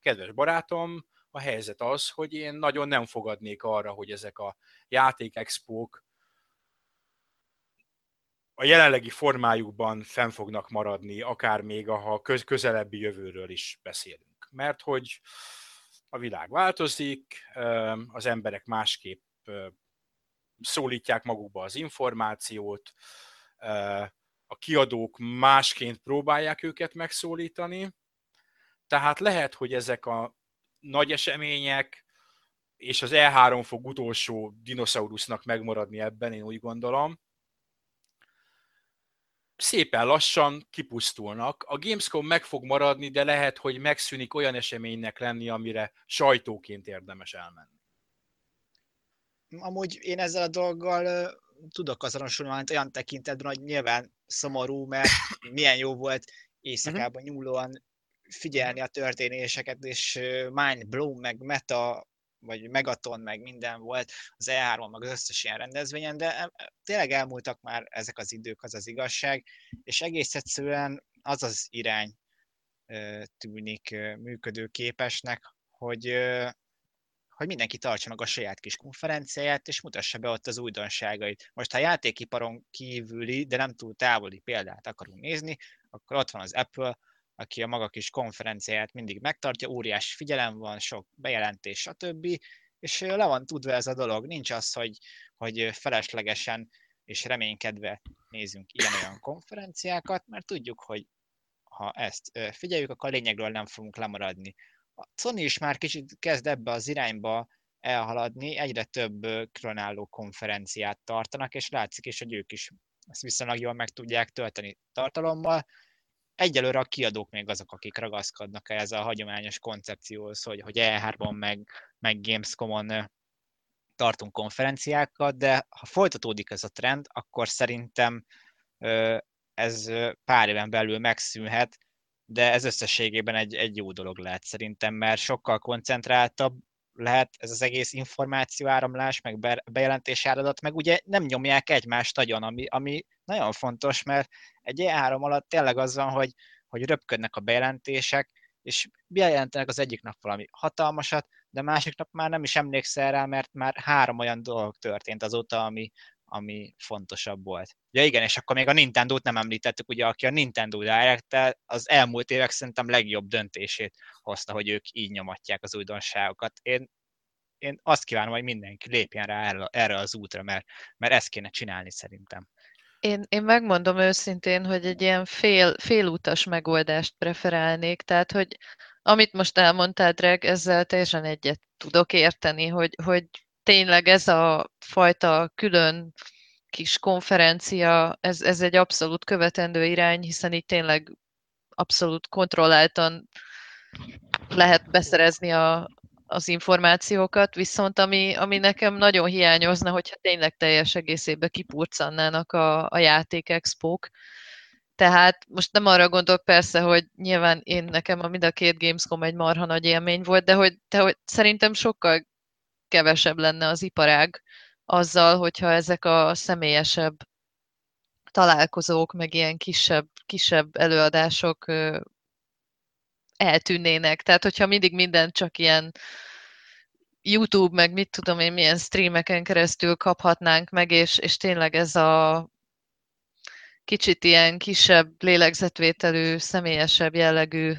kedves barátom, a helyzet az, hogy én nagyon nem fogadnék arra, hogy ezek a játékexpók a jelenlegi formájukban fenn fognak maradni, akár még a közelebbi jövőről is beszélünk. Mert hogy a világ változik, az emberek másképp szólítják magukba az információt, a kiadók másként próbálják őket megszólítani, tehát lehet, hogy ezek a nagy események, és az E3 fog utolsó dinoszaurusznak megmaradni ebben, én úgy gondolom, szépen lassan kipusztulnak. A Gamescom meg fog maradni, de lehet, hogy megszűnik olyan eseménynek lenni, amire sajtóként érdemes elmenni. Amúgy én ezzel a dolggal tudok azonosulni, olyan tekintetben, hogy nyilván szomorú, mert *coughs* milyen jó volt éjszakában mhm. nyúlóan figyelni a történéseket, és mind blow, meg meta, vagy megaton, meg minden volt az E3, meg az összes ilyen rendezvényen, de tényleg elmúltak már ezek az idők, az az igazság, és egész egyszerűen az az irány tűnik működőképesnek, hogy hogy mindenki tartsa meg a saját kis konferenciáját, és mutassa be ott az újdonságait. Most, ha játékiparon kívüli, de nem túl távoli példát akarunk nézni, akkor ott van az Apple, aki a maga kis konferenciáját mindig megtartja, óriási figyelem van, sok bejelentés, stb. És le van tudva ez a dolog. Nincs az, hogy, hogy feleslegesen és reménykedve nézzünk ilyen-olyan konferenciákat, mert tudjuk, hogy ha ezt figyeljük, akkor a lényegről nem fogunk lemaradni. A Sony is már kicsit kezd ebbe az irányba elhaladni, egyre több kronálló konferenciát tartanak, és látszik is, hogy ők is ezt viszonylag jól meg tudják tölteni tartalommal. Egyelőre a kiadók még azok, akik ragaszkodnak ehhez a hagyományos koncepcióhoz, hogy, hogy E3-on meg, meg Gamescom-on tartunk konferenciákat, de ha folytatódik ez a trend, akkor szerintem ez pár éven belül megszűnhet, de ez összességében egy, egy jó dolog lehet szerintem, mert sokkal koncentráltabb lehet ez az egész információ áramlás, meg be, bejelentés áradat, meg ugye nem nyomják egymást agyon, ami, ami nagyon fontos, mert egy E3 alatt tényleg az van, hogy, hogy röpködnek a bejelentések, és bejelentenek az egyik nap valami hatalmasat, de másik nap már nem is emlékszel rá, mert már három olyan dolog történt azóta, ami, ami fontosabb volt. Ja igen, és akkor még a Nintendo-t nem említettük, ugye, aki a Nintendo direct az elmúlt évek szerintem legjobb döntését hozta, hogy ők így nyomatják az újdonságokat. Én, én azt kívánom, hogy mindenki lépjen rá erre, erre az útra, mert, mert ezt kéne csinálni szerintem. Én, én megmondom őszintén, hogy egy ilyen fél, félútas megoldást preferálnék, tehát hogy amit most elmondtál, Dreg, ezzel teljesen egyet tudok érteni, hogy, hogy tényleg ez a fajta külön kis konferencia, ez, ez egy abszolút követendő irány, hiszen itt tényleg abszolút kontrolláltan lehet beszerezni a, az információkat, viszont ami, ami nekem nagyon hiányozna, hogyha tényleg teljes egészében kipurcannának a, a játékexpók. Tehát most nem arra gondolok persze, hogy nyilván én nekem a mind a két Gamescom egy marha nagy élmény volt, de hogy, de hogy szerintem sokkal kevesebb lenne az iparág azzal, hogyha ezek a személyesebb találkozók, meg ilyen kisebb, kisebb előadások eltűnnének. Tehát, hogyha mindig minden csak ilyen YouTube, meg mit tudom én, milyen streameken keresztül kaphatnánk meg, és, és tényleg ez a kicsit ilyen kisebb lélegzetvételű, személyesebb jellegű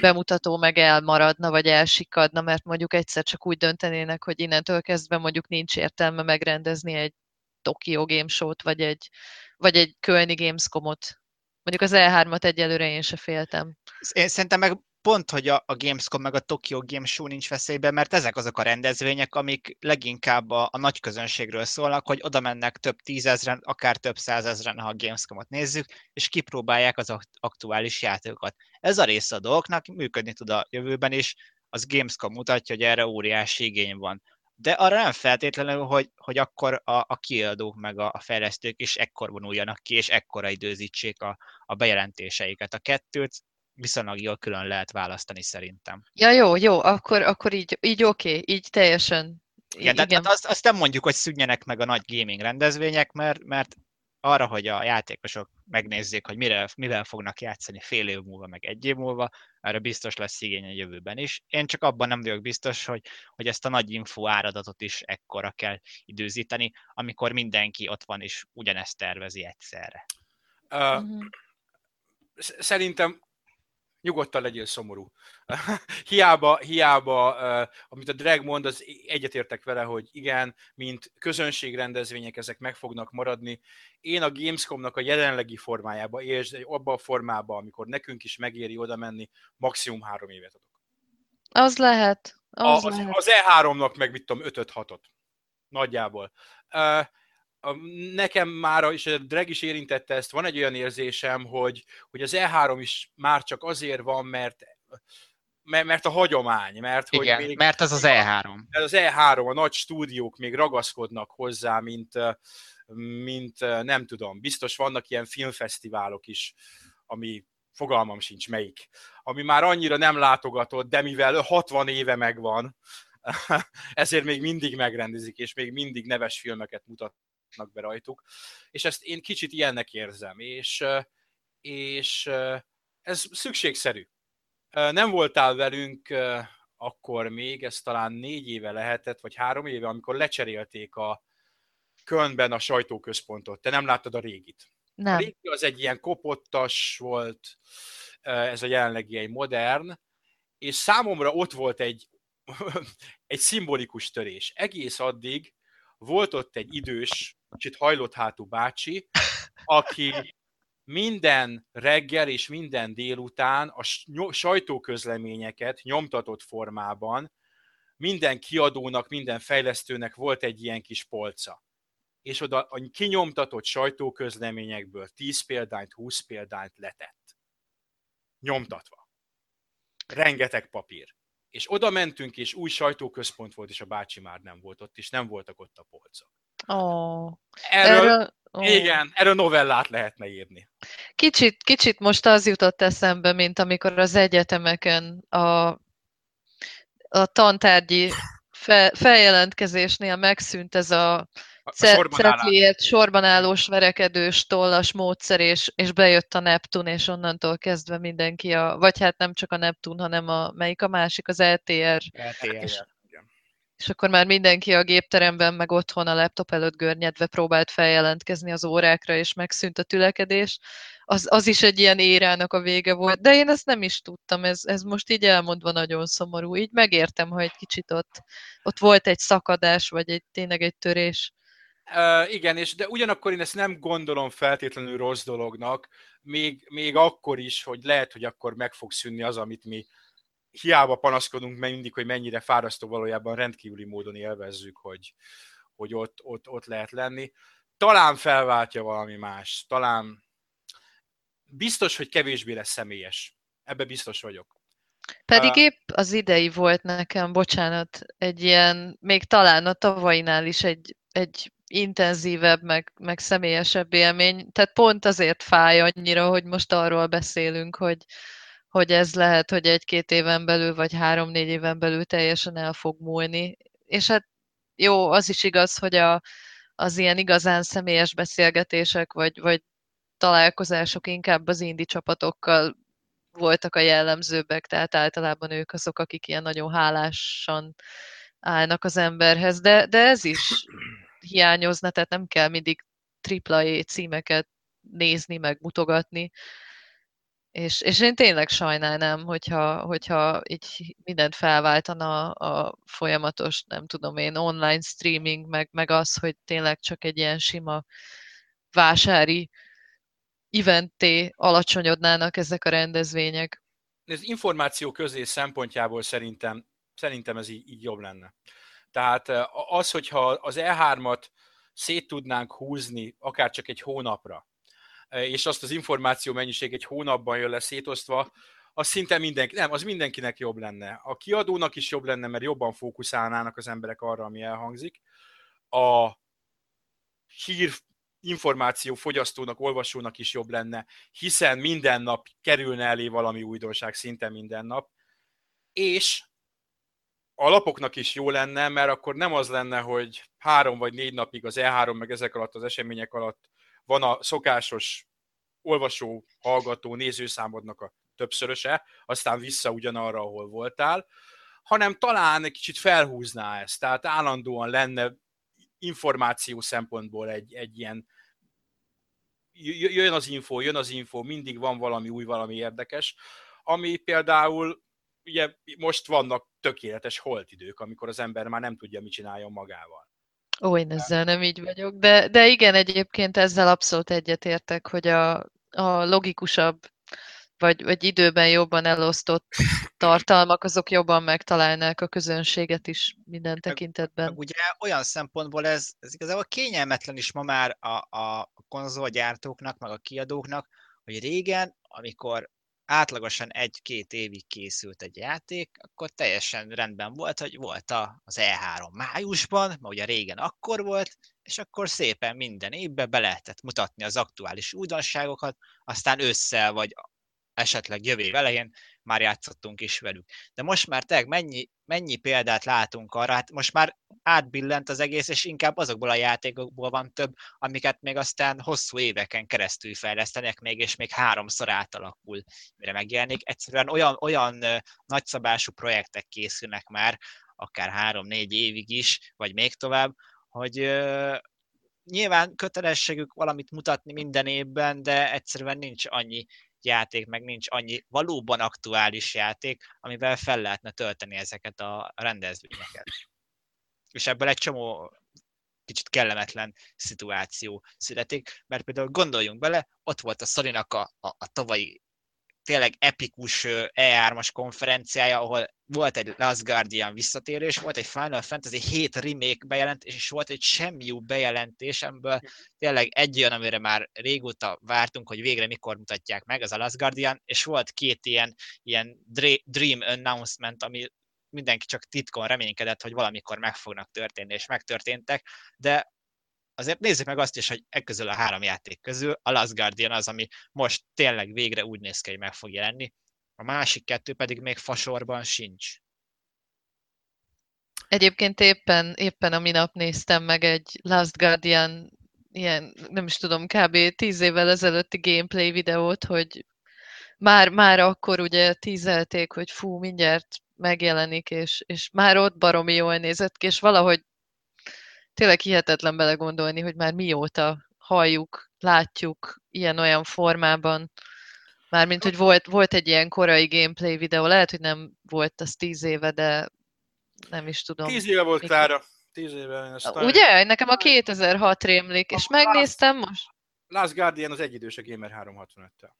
bemutató meg elmaradna, vagy elsikadna, mert mondjuk egyszer csak úgy döntenének, hogy innentől kezdve mondjuk nincs értelme megrendezni egy Tokyo Game Show-t, vagy egy, vagy egy Kölni Gamescom-ot. Mondjuk az E3-at egyelőre én se féltem. Én szerintem meg pont, hogy a, a Gamescom meg a Tokyo Game Show nincs veszélyben, mert ezek azok a rendezvények, amik leginkább a, a nagy közönségről szólnak, hogy oda mennek több tízezren, akár több százezren, ha a Gamescom-ot nézzük, és kipróbálják az aktuális játékokat. Ez a része a dolgoknak működni tud a jövőben is, az Gamescom mutatja, hogy erre óriási igény van. De arra nem feltétlenül, hogy, hogy akkor a, a kiadók meg a, a fejlesztők is ekkor vonuljanak ki, és ekkora időzítsék a, a bejelentéseiket. A kettőt viszonylag jól külön lehet választani szerintem. Ja, jó, jó, akkor, akkor így, így oké, okay, így teljesen. Igen, igen. Tehát azt, azt nem mondjuk, hogy szűnjenek meg a nagy gaming rendezvények, mert, mert arra, hogy a játékosok megnézzék, hogy mire, mivel fognak játszani fél év múlva, meg egy év múlva, erre biztos lesz igény a jövőben is. Én csak abban nem vagyok biztos, hogy, hogy ezt a nagy info áradatot is ekkora kell időzíteni, amikor mindenki ott van és ugyanezt tervezi egyszerre. Uh, uh-huh. Szerintem nyugodtan legyél szomorú. *laughs* hiába, hiába, amit a Drag mond, az egyetértek vele, hogy igen, mint közönségrendezvények ezek meg fognak maradni. Én a Gamescomnak a jelenlegi formájába, és abban a formában, amikor nekünk is megéri oda menni, maximum három évet adok. Az lehet. Az, a, az, lehet. az E3-nak meg mit tudom, 5-6-ot. Nagyjából. Uh, nekem már, és a Drag is érintette ezt, van egy olyan érzésem, hogy, hogy az E3 is már csak azért van, mert mert a hagyomány, mert hogy Igen, még, mert az az E3. Mert az E3, a nagy stúdiók még ragaszkodnak hozzá, mint, mint nem tudom, biztos vannak ilyen filmfesztiválok is, ami fogalmam sincs melyik, ami már annyira nem látogatott, de mivel 60 éve megvan, *laughs* ezért még mindig megrendezik, és még mindig neves filmeket mutat be rajtuk, és ezt én kicsit ilyennek érzem, és, és ez szükségszerű. Nem voltál velünk akkor még, ez talán négy éve lehetett, vagy három éve, amikor lecserélték a Kölnben a sajtóközpontot. Te nem láttad a régit. Nem. A régi az egy ilyen kopottas volt, ez a jelenlegi egy modern, és számomra ott volt egy, *laughs* egy szimbolikus törés. Egész addig volt ott egy idős kicsit hajlott hátú bácsi, aki minden reggel és minden délután a sajtóközleményeket nyomtatott formában minden kiadónak, minden fejlesztőnek volt egy ilyen kis polca. És oda a kinyomtatott sajtóközleményekből 10 példányt, 20 példányt letett. Nyomtatva. Rengeteg papír. És oda mentünk, és új sajtóközpont volt, és a bácsi már nem volt ott, és nem voltak ott a polcok. Oh. Erről, erről oh. igen, erről novellát lehetne írni. Kicsit, kicsit most az jutott eszembe, mint amikor az egyetemeken a, a tantárgyi fe, feljelentkezésnél megszűnt ez a cetliért sorban állós verekedős tollas módszer, és, és bejött a Neptun, és onnantól kezdve mindenki a, vagy hát nem csak a Neptun, hanem a, melyik a másik, az LTR. LTR. És, és akkor már mindenki a gépteremben, meg otthon a laptop előtt görnyedve próbált feljelentkezni az órákra, és megszűnt a tülekedés. Az, az is egy ilyen érának a vége volt, de én ezt nem is tudtam, ez, ez most így elmondva nagyon szomorú. Így megértem, ha egy kicsit ott, ott volt egy szakadás, vagy egy tényleg egy törés. Uh, igen, és de ugyanakkor én ezt nem gondolom feltétlenül rossz dolognak, még, még akkor is, hogy lehet, hogy akkor meg fog szűnni az, amit mi hiába panaszkodunk mindig, hogy mennyire fárasztó valójában rendkívüli módon élvezzük, hogy, hogy ott, ott, ott lehet lenni. Talán felváltja valami más, talán biztos, hogy kevésbé lesz személyes. Ebbe biztos vagyok. Pedig épp az idei volt nekem, bocsánat, egy ilyen, még talán a tavainál is egy, egy intenzívebb, meg, meg személyesebb élmény. Tehát pont azért fáj annyira, hogy most arról beszélünk, hogy, hogy ez lehet, hogy egy-két éven belül, vagy három-négy éven belül teljesen el fog múlni. És hát jó, az is igaz, hogy a, az ilyen igazán személyes beszélgetések, vagy, vagy találkozások inkább az indi csapatokkal voltak a jellemzőbbek, tehát általában ők azok, akik ilyen nagyon hálásan állnak az emberhez, de, de ez is hiányozna, tehát nem kell mindig AAA címeket nézni, meg mutogatni. És, és én tényleg sajnálnám, hogyha, hogyha így mindent felváltana a folyamatos, nem tudom én, online streaming, meg, meg az, hogy tényleg csak egy ilyen sima vásári eventé alacsonyodnának ezek a rendezvények. Az információ közé szempontjából szerintem, szerintem ez így, így jobb lenne. Tehát az, hogyha az E3-at szét tudnánk húzni, akár csak egy hónapra, és azt az információ mennyiség egy hónapban jön le szétosztva, az szinte mindenki, nem, az mindenkinek jobb lenne. A kiadónak is jobb lenne, mert jobban fókuszálnának az emberek arra, ami elhangzik. A hír információ fogyasztónak, olvasónak is jobb lenne, hiszen minden nap kerülne elé valami újdonság, szinte minden nap. És a lapoknak is jó lenne, mert akkor nem az lenne, hogy három vagy négy napig az E3 meg ezek alatt az események alatt van a szokásos olvasó, hallgató, nézőszámodnak a többszöröse, aztán vissza ugyanarra, ahol voltál, hanem talán egy kicsit felhúzná ezt, tehát állandóan lenne információ szempontból egy, egy ilyen jön az info, jön az info, mindig van valami új, valami érdekes, ami például ugye most vannak tökéletes holtidők, amikor az ember már nem tudja, mit csináljon magával. Ó, én ezzel nem így vagyok, de, de igen, egyébként ezzel abszolút egyetértek, hogy a, a logikusabb, vagy, vagy időben jobban elosztott *laughs* tartalmak, azok jobban megtalálnák a közönséget is minden tekintetben. Ugye olyan szempontból ez, ez igazából kényelmetlen is ma már a, a konzolgyártóknak, meg a kiadóknak, hogy régen, amikor átlagosan egy-két évig készült egy játék, akkor teljesen rendben volt, hogy volt az E3 májusban, mert ugye régen akkor volt, és akkor szépen minden évben be lehetett mutatni az aktuális újdonságokat, aztán ősszel vagy esetleg jövő év elején már játszottunk is velük. De most már tényleg mennyi, mennyi példát látunk arra, hát most már átbillent az egész, és inkább azokból a játékokból van több, amiket még aztán hosszú éveken keresztül fejlesztenek még, és még háromszor átalakul, mire megjelenik. Egyszerűen olyan, olyan nagyszabású projektek készülnek már, akár három-négy évig is, vagy még tovább, hogy nyilván kötelességük valamit mutatni minden évben, de egyszerűen nincs annyi játék, meg nincs annyi valóban aktuális játék, amivel fel lehetne tölteni ezeket a rendezvényeket. És ebből egy csomó kicsit kellemetlen szituáció születik, mert például gondoljunk bele, ott volt a Szalinak a, a, a tavalyi tényleg epikus E3-as konferenciája, ahol volt egy Last Guardian visszatérés, volt egy Final Fantasy 7 remake bejelentés, és volt egy semmi bejelentés, amiből tényleg egy olyan, amire már régóta vártunk, hogy végre mikor mutatják meg, az a Last Guardian, és volt két ilyen, ilyen Dream Announcement, ami mindenki csak titkon reménykedett, hogy valamikor meg fognak történni, és megtörténtek, de azért nézzük meg azt is, hogy e közül a három játék közül a Last Guardian az, ami most tényleg végre úgy néz ki, hogy meg fog jelenni, a másik kettő pedig még fasorban sincs. Egyébként éppen, éppen a minap néztem meg egy Last Guardian ilyen, nem is tudom, kb. tíz évvel ezelőtti gameplay videót, hogy már, már akkor ugye tízelték, hogy fú, mindjárt megjelenik, és, és már ott baromi jól nézett ki, és valahogy tényleg hihetetlen belegondolni, hogy már mióta halljuk, látjuk ilyen-olyan formában. Mármint, hogy volt, volt egy ilyen korai gameplay videó, lehet, hogy nem volt az tíz éve, de nem is tudom. Tíz éve volt Klára. Tíz éve. Ugye? Nekem a 2006 rémlik, és megnéztem most. Last Guardian az egyidős a Gamer 365-tel.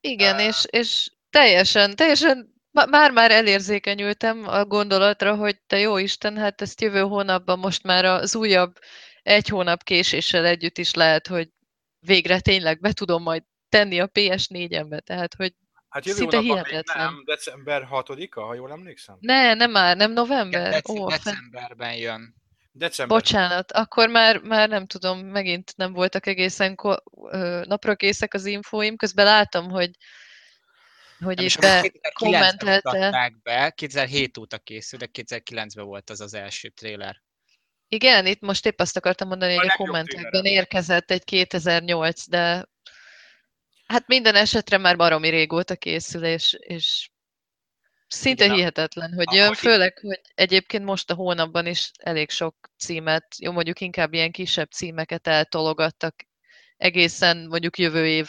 Igen, uh, és, és teljesen, teljesen már-már elérzékenyültem a gondolatra, hogy te jó Isten, hát ezt jövő hónapban most már az újabb egy hónap késéssel együtt is lehet, hogy végre tényleg be tudom majd tenni a PS4-embe, tehát hogy Hát jövő Szinte hihetetlen. nem, december 6-a, ha jól emlékszem? Ne, nem már, nem november. Igen, dec- Ó, decemberben jön. December. Bocsánat, akkor már, már nem tudom, megint nem voltak egészen ko- napra készek az infóim, közben látom, hogy hogy nem, itt be kommentelte. be, 2007 óta készül, de 2009-ben volt az az első tréler. Igen, itt most épp azt akartam mondani, A hogy a kommentekben érkezett egy 2008, de hát minden esetre már baromi régóta készül, és, és szinte Igen, hihetetlen, hogy jön, főleg, hogy egyébként most a hónapban is elég sok címet, jó mondjuk inkább ilyen kisebb címeket eltologattak egészen mondjuk jövő év,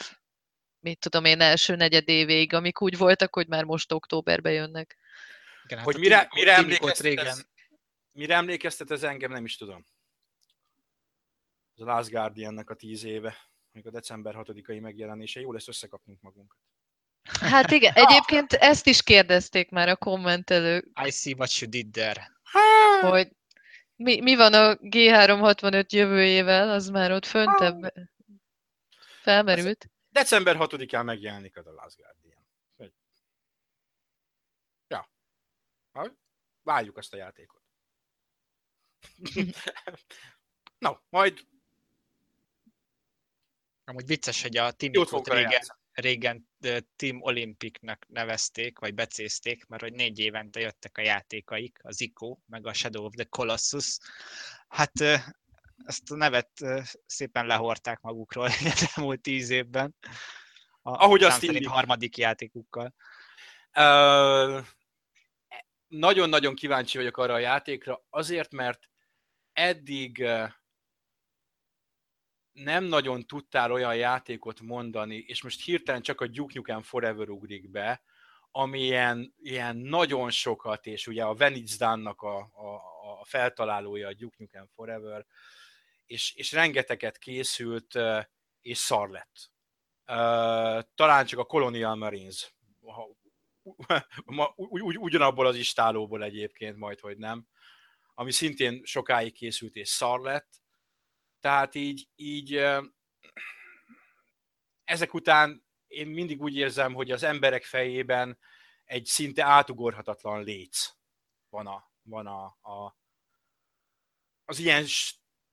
mit tudom én, első negyedévéig, amik úgy voltak, hogy már most októberbe jönnek. Igen, hát Hogy a mire, mire, emlékeztet régen ez, mire emlékeztet ez engem, nem is tudom. Ez a Last Guardian-nek a tíz éve, még a december 6-ai megjelenése. Jó lesz összekapnunk magunkat. Hát igen, *laughs* egyébként ezt is kérdezték már a kommentelők, I see what you did there. hogy mi, mi van a G365 jövőjével, az már ott föntebb felmerült. December 6-án megjelenik a The Last Guardian. Ja. Várjuk azt a játékot. *laughs* no, majd Amúgy vicces, hogy a vele régen, régen Team Olympicnak nevezték, vagy becézték, mert hogy négy évente jöttek a játékaik, az ICO, meg a Shadow of the Colossus. Hát ezt a nevet szépen lehorták magukról *laughs* az elmúlt tíz évben. A Ahogy azt illik. harmadik játékukkal. Ö, Nagyon-nagyon kíváncsi vagyok arra a játékra, azért, mert eddig nem nagyon tudtál olyan játékot mondani, és most hirtelen csak a Duke Nukem Forever ugrik be, ami ilyen, ilyen nagyon sokat, és ugye a Venice Dunn-nak a, a, a feltalálója a Duke Nukem Forever, és, és rengeteget készült, és szar lett. Talán csak a Colonial Marines, *laughs* ugyanabból az istálóból egyébként majd, hogy nem, ami szintén sokáig készült és szar lett. Tehát így, így ezek után én mindig úgy érzem, hogy az emberek fejében egy szinte átugorhatatlan léc van, a, van a, a, az ilyen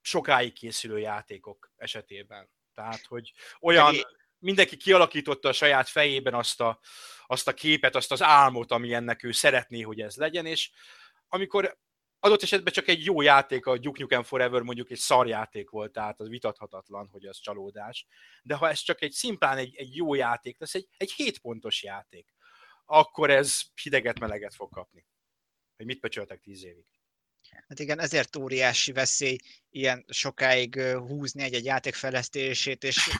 sokáig készülő játékok esetében. Tehát, hogy olyan, mindenki kialakította a saját fejében azt a, azt a képet, azt az álmot, ami ennek ő szeretné, hogy ez legyen, és amikor adott esetben csak egy jó játék, a Duke Nukem Forever mondjuk egy szarjáték volt, tehát az vitathatatlan, hogy az csalódás, de ha ez csak egy szimplán egy, egy jó játék lesz, egy, egy 7 pontos játék, akkor ez hideget-meleget fog kapni. Hogy mit pöcsöltek 10 évig. Hát igen, ezért óriási veszély ilyen sokáig húzni egy-egy játék fejlesztését, és,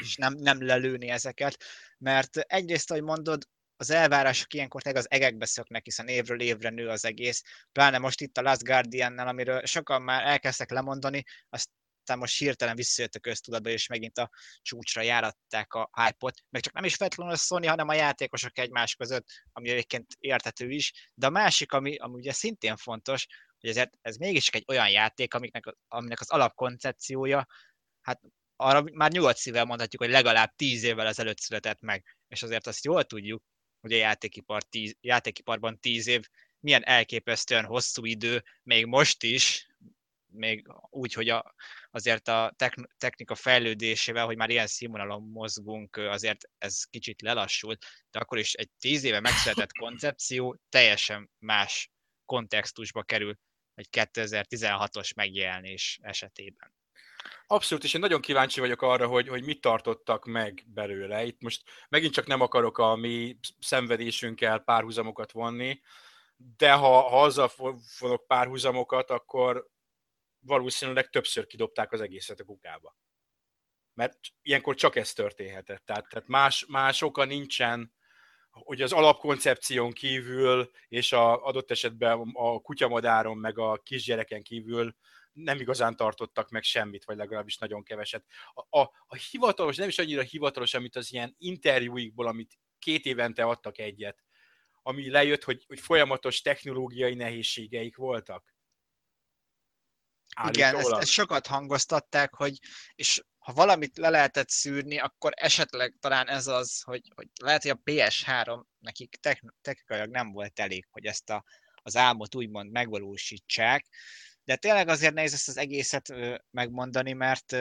és nem, nem lelőni ezeket, mert egyrészt, ahogy mondod, az elvárások ilyenkor tényleg az egekbe szöknek, hiszen évről évre nő az egész, pláne most itt a Last Guardian-nel, amiről sokan már elkezdtek lemondani, aztán most hirtelen visszajött a köztudatba, és megint a csúcsra járatták a hype-ot, meg csak nem is feltétlenül a hanem a játékosok egymás között, ami egyébként értető is, de a másik, ami, ami ugye szintén fontos, hogy ezért ez mégis egy olyan játék, amiknek, aminek az alapkoncepciója, hát arra már nyugodt szívvel mondhatjuk, hogy legalább tíz évvel ezelőtt született meg, és azért azt jól tudjuk, hogy a játékipar tíz, játékiparban tíz év milyen elképesztően hosszú idő, még most is, még úgy, hogy a, azért a techn- technika fejlődésével, hogy már ilyen színvonalon mozgunk, azért ez kicsit lelassult, de akkor is egy tíz éve megszületett koncepció teljesen más kontextusba kerül egy 2016-os megjelenés esetében. Abszolút, és én nagyon kíváncsi vagyok arra, hogy, hogy mit tartottak meg belőle. Itt most megint csak nem akarok a mi szenvedésünkkel párhuzamokat vonni, de ha, ha azzal vonok párhuzamokat, akkor valószínűleg többször kidobták az egészet a kukába. Mert ilyenkor csak ez történhetett. Tehát, tehát más, más oka nincsen, hogy az alapkoncepción kívül, és a adott esetben a kutyamadáron, meg a kisgyereken kívül nem igazán tartottak meg semmit, vagy legalábbis nagyon keveset. A, a, a hivatalos, nem is annyira hivatalos, amit az ilyen interjúikból, amit két évente adtak egyet, ami lejött, hogy, hogy folyamatos technológiai nehézségeik voltak. Igen, ezt, Állítólag. ezt sokat hangoztatták, hogy és ha valamit le lehetett szűrni, akkor esetleg talán ez az, hogy, hogy lehet, hogy a PS3 nekik techn- technikailag nem volt elég, hogy ezt a, az álmot úgymond megvalósítsák, de tényleg azért nehéz ezt az egészet megmondani, mert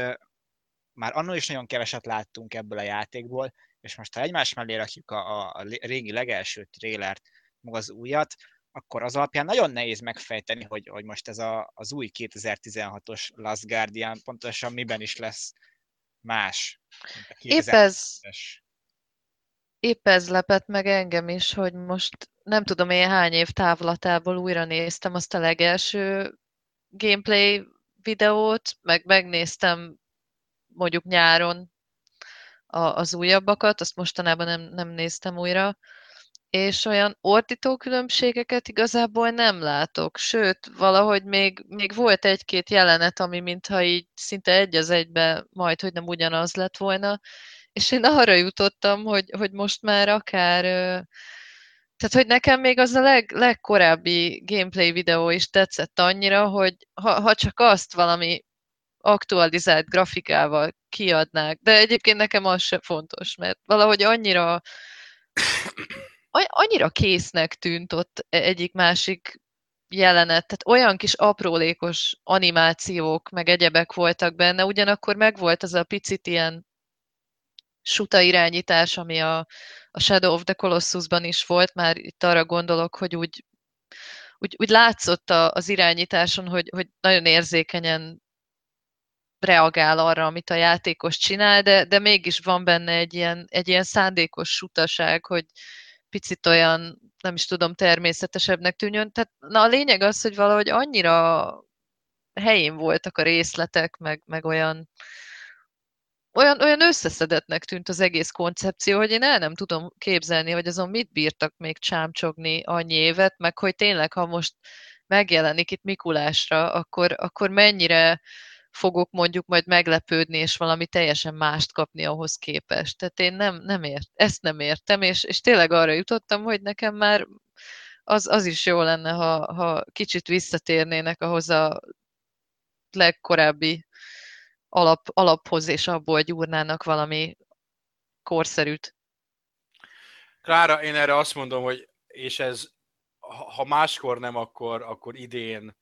már annól is nagyon keveset láttunk ebből a játékból, és most ha egymás mellé rakjuk a, a, régi legelső trélert, meg az újat, akkor az alapján nagyon nehéz megfejteni, hogy, hogy most ez a, az új 2016-os Last Guardian pontosan miben is lesz más. Épp ez, épp ez lepett meg engem is, hogy most nem tudom én hány év távlatából újra néztem azt a legelső gameplay videót, meg megnéztem mondjuk nyáron a, az újabbakat, azt mostanában nem, nem néztem újra, és olyan ordító különbségeket igazából nem látok. Sőt, valahogy még, még volt egy-két jelenet, ami mintha így szinte egy az egybe majd, hogy nem ugyanaz lett volna, és én arra jutottam, hogy, hogy most már akár tehát, hogy nekem még az a leg, legkorábbi gameplay videó is tetszett annyira, hogy ha, ha csak azt valami aktualizált grafikával kiadnák, de egyébként nekem az sem fontos, mert valahogy annyira annyira késznek tűnt ott egyik-másik jelenet, tehát olyan kis aprólékos animációk, meg egyebek voltak benne, ugyanakkor megvolt az a picit ilyen suta irányítás, ami a, a Shadow of the Colossusban is volt, már itt arra gondolok, hogy úgy, úgy, úgy látszott az irányításon, hogy, hogy nagyon érzékenyen reagál arra, amit a játékos csinál, de, de mégis van benne egy ilyen, egy ilyen szándékos sutaság, hogy picit olyan, nem is tudom, természetesebbnek tűnjön. Tehát na, a lényeg az, hogy valahogy annyira helyén voltak a részletek, meg, meg olyan, olyan, olyan összeszedettnek tűnt az egész koncepció, hogy én el nem tudom képzelni, hogy azon mit bírtak még csámcsogni annyi évet, meg hogy tényleg, ha most megjelenik itt Mikulásra, akkor, akkor mennyire fogok mondjuk majd meglepődni, és valami teljesen mást kapni ahhoz képest. Tehát én nem, nem ért, ezt nem értem, és, és tényleg arra jutottam, hogy nekem már az, az is jó lenne, ha, ha kicsit visszatérnének ahhoz a legkorábbi alap, alaphoz, és abból gyúrnának valami korszerűt. Klára, én erre azt mondom, hogy és ez, ha máskor nem, akkor, akkor idén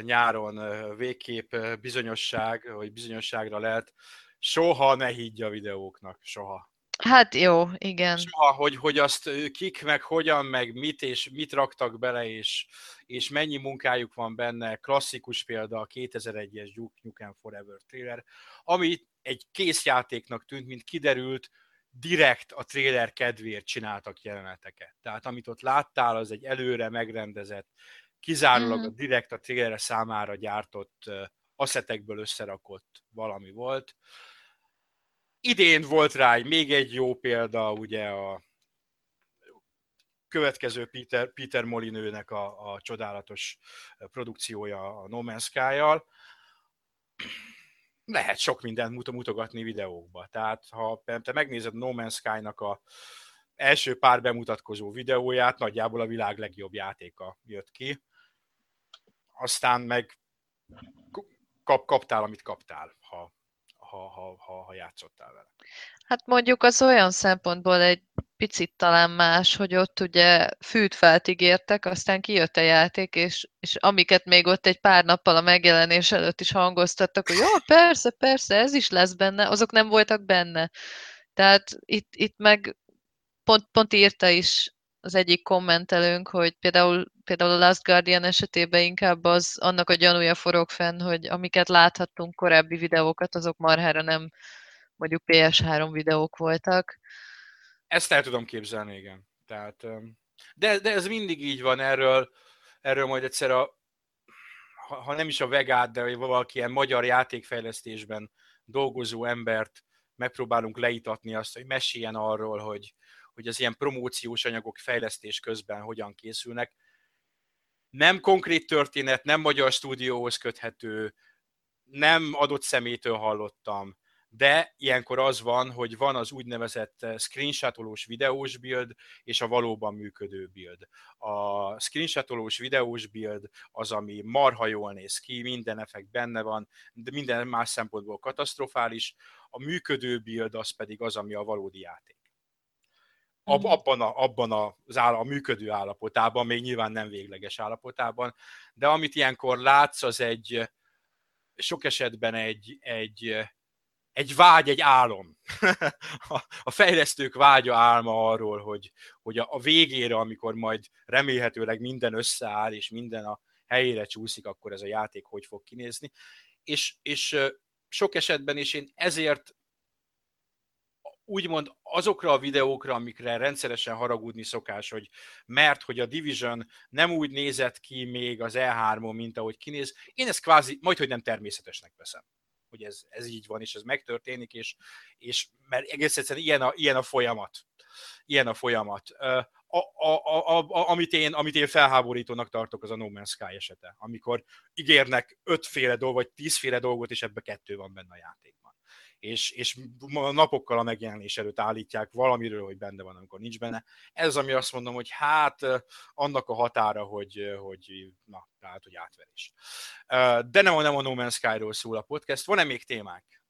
nyáron végképp bizonyosság, hogy bizonyosságra lehet, soha ne higgy a videóknak, soha. Hát jó, igen. Soha, hogy, hogy azt kik, meg hogyan, meg mit, és mit raktak bele, és, és mennyi munkájuk van benne. Klasszikus példa a 2001-es Duke Nukem Forever trailer, ami egy készjátéknak tűnt, mint kiderült, direkt a trailer kedvéért csináltak jeleneteket. Tehát amit ott láttál, az egy előre megrendezett, kizárólag mm. a direkt a trailer számára gyártott asszetekből összerakott valami volt. Idén volt rá még egy jó példa, ugye a következő Peter, Peter Molinőnek a, a csodálatos produkciója a No Man's Sky-jal. Lehet sok mindent mutogatni videókba. Tehát ha te megnézed No Man's Sky-nak a első pár bemutatkozó videóját, nagyjából a világ legjobb játéka jött ki aztán meg kap, kaptál, amit kaptál, ha, ha, ha, ha, ha játszottál vele. Hát mondjuk az olyan szempontból egy picit talán más, hogy ott ugye fűtfelt ígértek, aztán kijött a játék, és, és amiket még ott egy pár nappal a megjelenés előtt is hangoztattak, hogy jó, persze, persze, ez is lesz benne, azok nem voltak benne. Tehát itt, itt meg pont, pont írta is az egyik kommentelőnk, hogy például, például a Last Guardian esetében inkább az annak a gyanúja forog fenn, hogy amiket láthattunk korábbi videókat, azok marhára nem mondjuk PS3 videók voltak. Ezt el tudom képzelni, igen. Tehát, de, de ez mindig így van, erről, erről majd egyszer a, ha nem is a vegát, de valaki ilyen magyar játékfejlesztésben dolgozó embert megpróbálunk leítatni azt, hogy meséljen arról, hogy, hogy az ilyen promóciós anyagok fejlesztés közben hogyan készülnek. Nem konkrét történet, nem magyar stúdióhoz köthető, nem adott szemétől hallottam, de ilyenkor az van, hogy van az úgynevezett screenshotolós videós build és a valóban működő build. A screenshotolós videós build az, ami marha jól néz ki, minden effekt benne van, de minden más szempontból katasztrofális, a működő build az pedig az, ami a valódi játék. Ab, mhm. abban, a, abban az áll, a működő állapotában, még nyilván nem végleges állapotában, de amit ilyenkor látsz, az egy sok esetben egy, egy egy vágy, egy álom. *laughs* a fejlesztők vágya álma arról, hogy, hogy a, a végére, amikor majd remélhetőleg minden összeáll, és minden a helyére csúszik, akkor ez a játék hogy fog kinézni. És, és sok esetben is én ezért úgymond azokra a videókra, amikre rendszeresen haragudni szokás, hogy mert hogy a Division nem úgy nézett ki még az E3-on, mint ahogy kinéz, én ezt kvázi, majd hogy nem természetesnek veszem hogy ez, ez így van, és ez megtörténik, és, és mert egész egyszerűen ilyen a, ilyen a folyamat. Ilyen a folyamat. A, a, a, a, amit, én, amit én felháborítónak tartok, az a No Man's Sky esete, amikor ígérnek ötféle dolgot, vagy tízféle dolgot, és ebbe kettő van benne a játék és, és napokkal a megjelenés előtt állítják valamiről, hogy benne van, amikor nincs benne. Ez ami azt mondom, hogy hát annak a határa, hogy, hogy na, tehát, hogy átverés. De nem, nem a No Man's Sky-ról szól a podcast. Van-e még témák?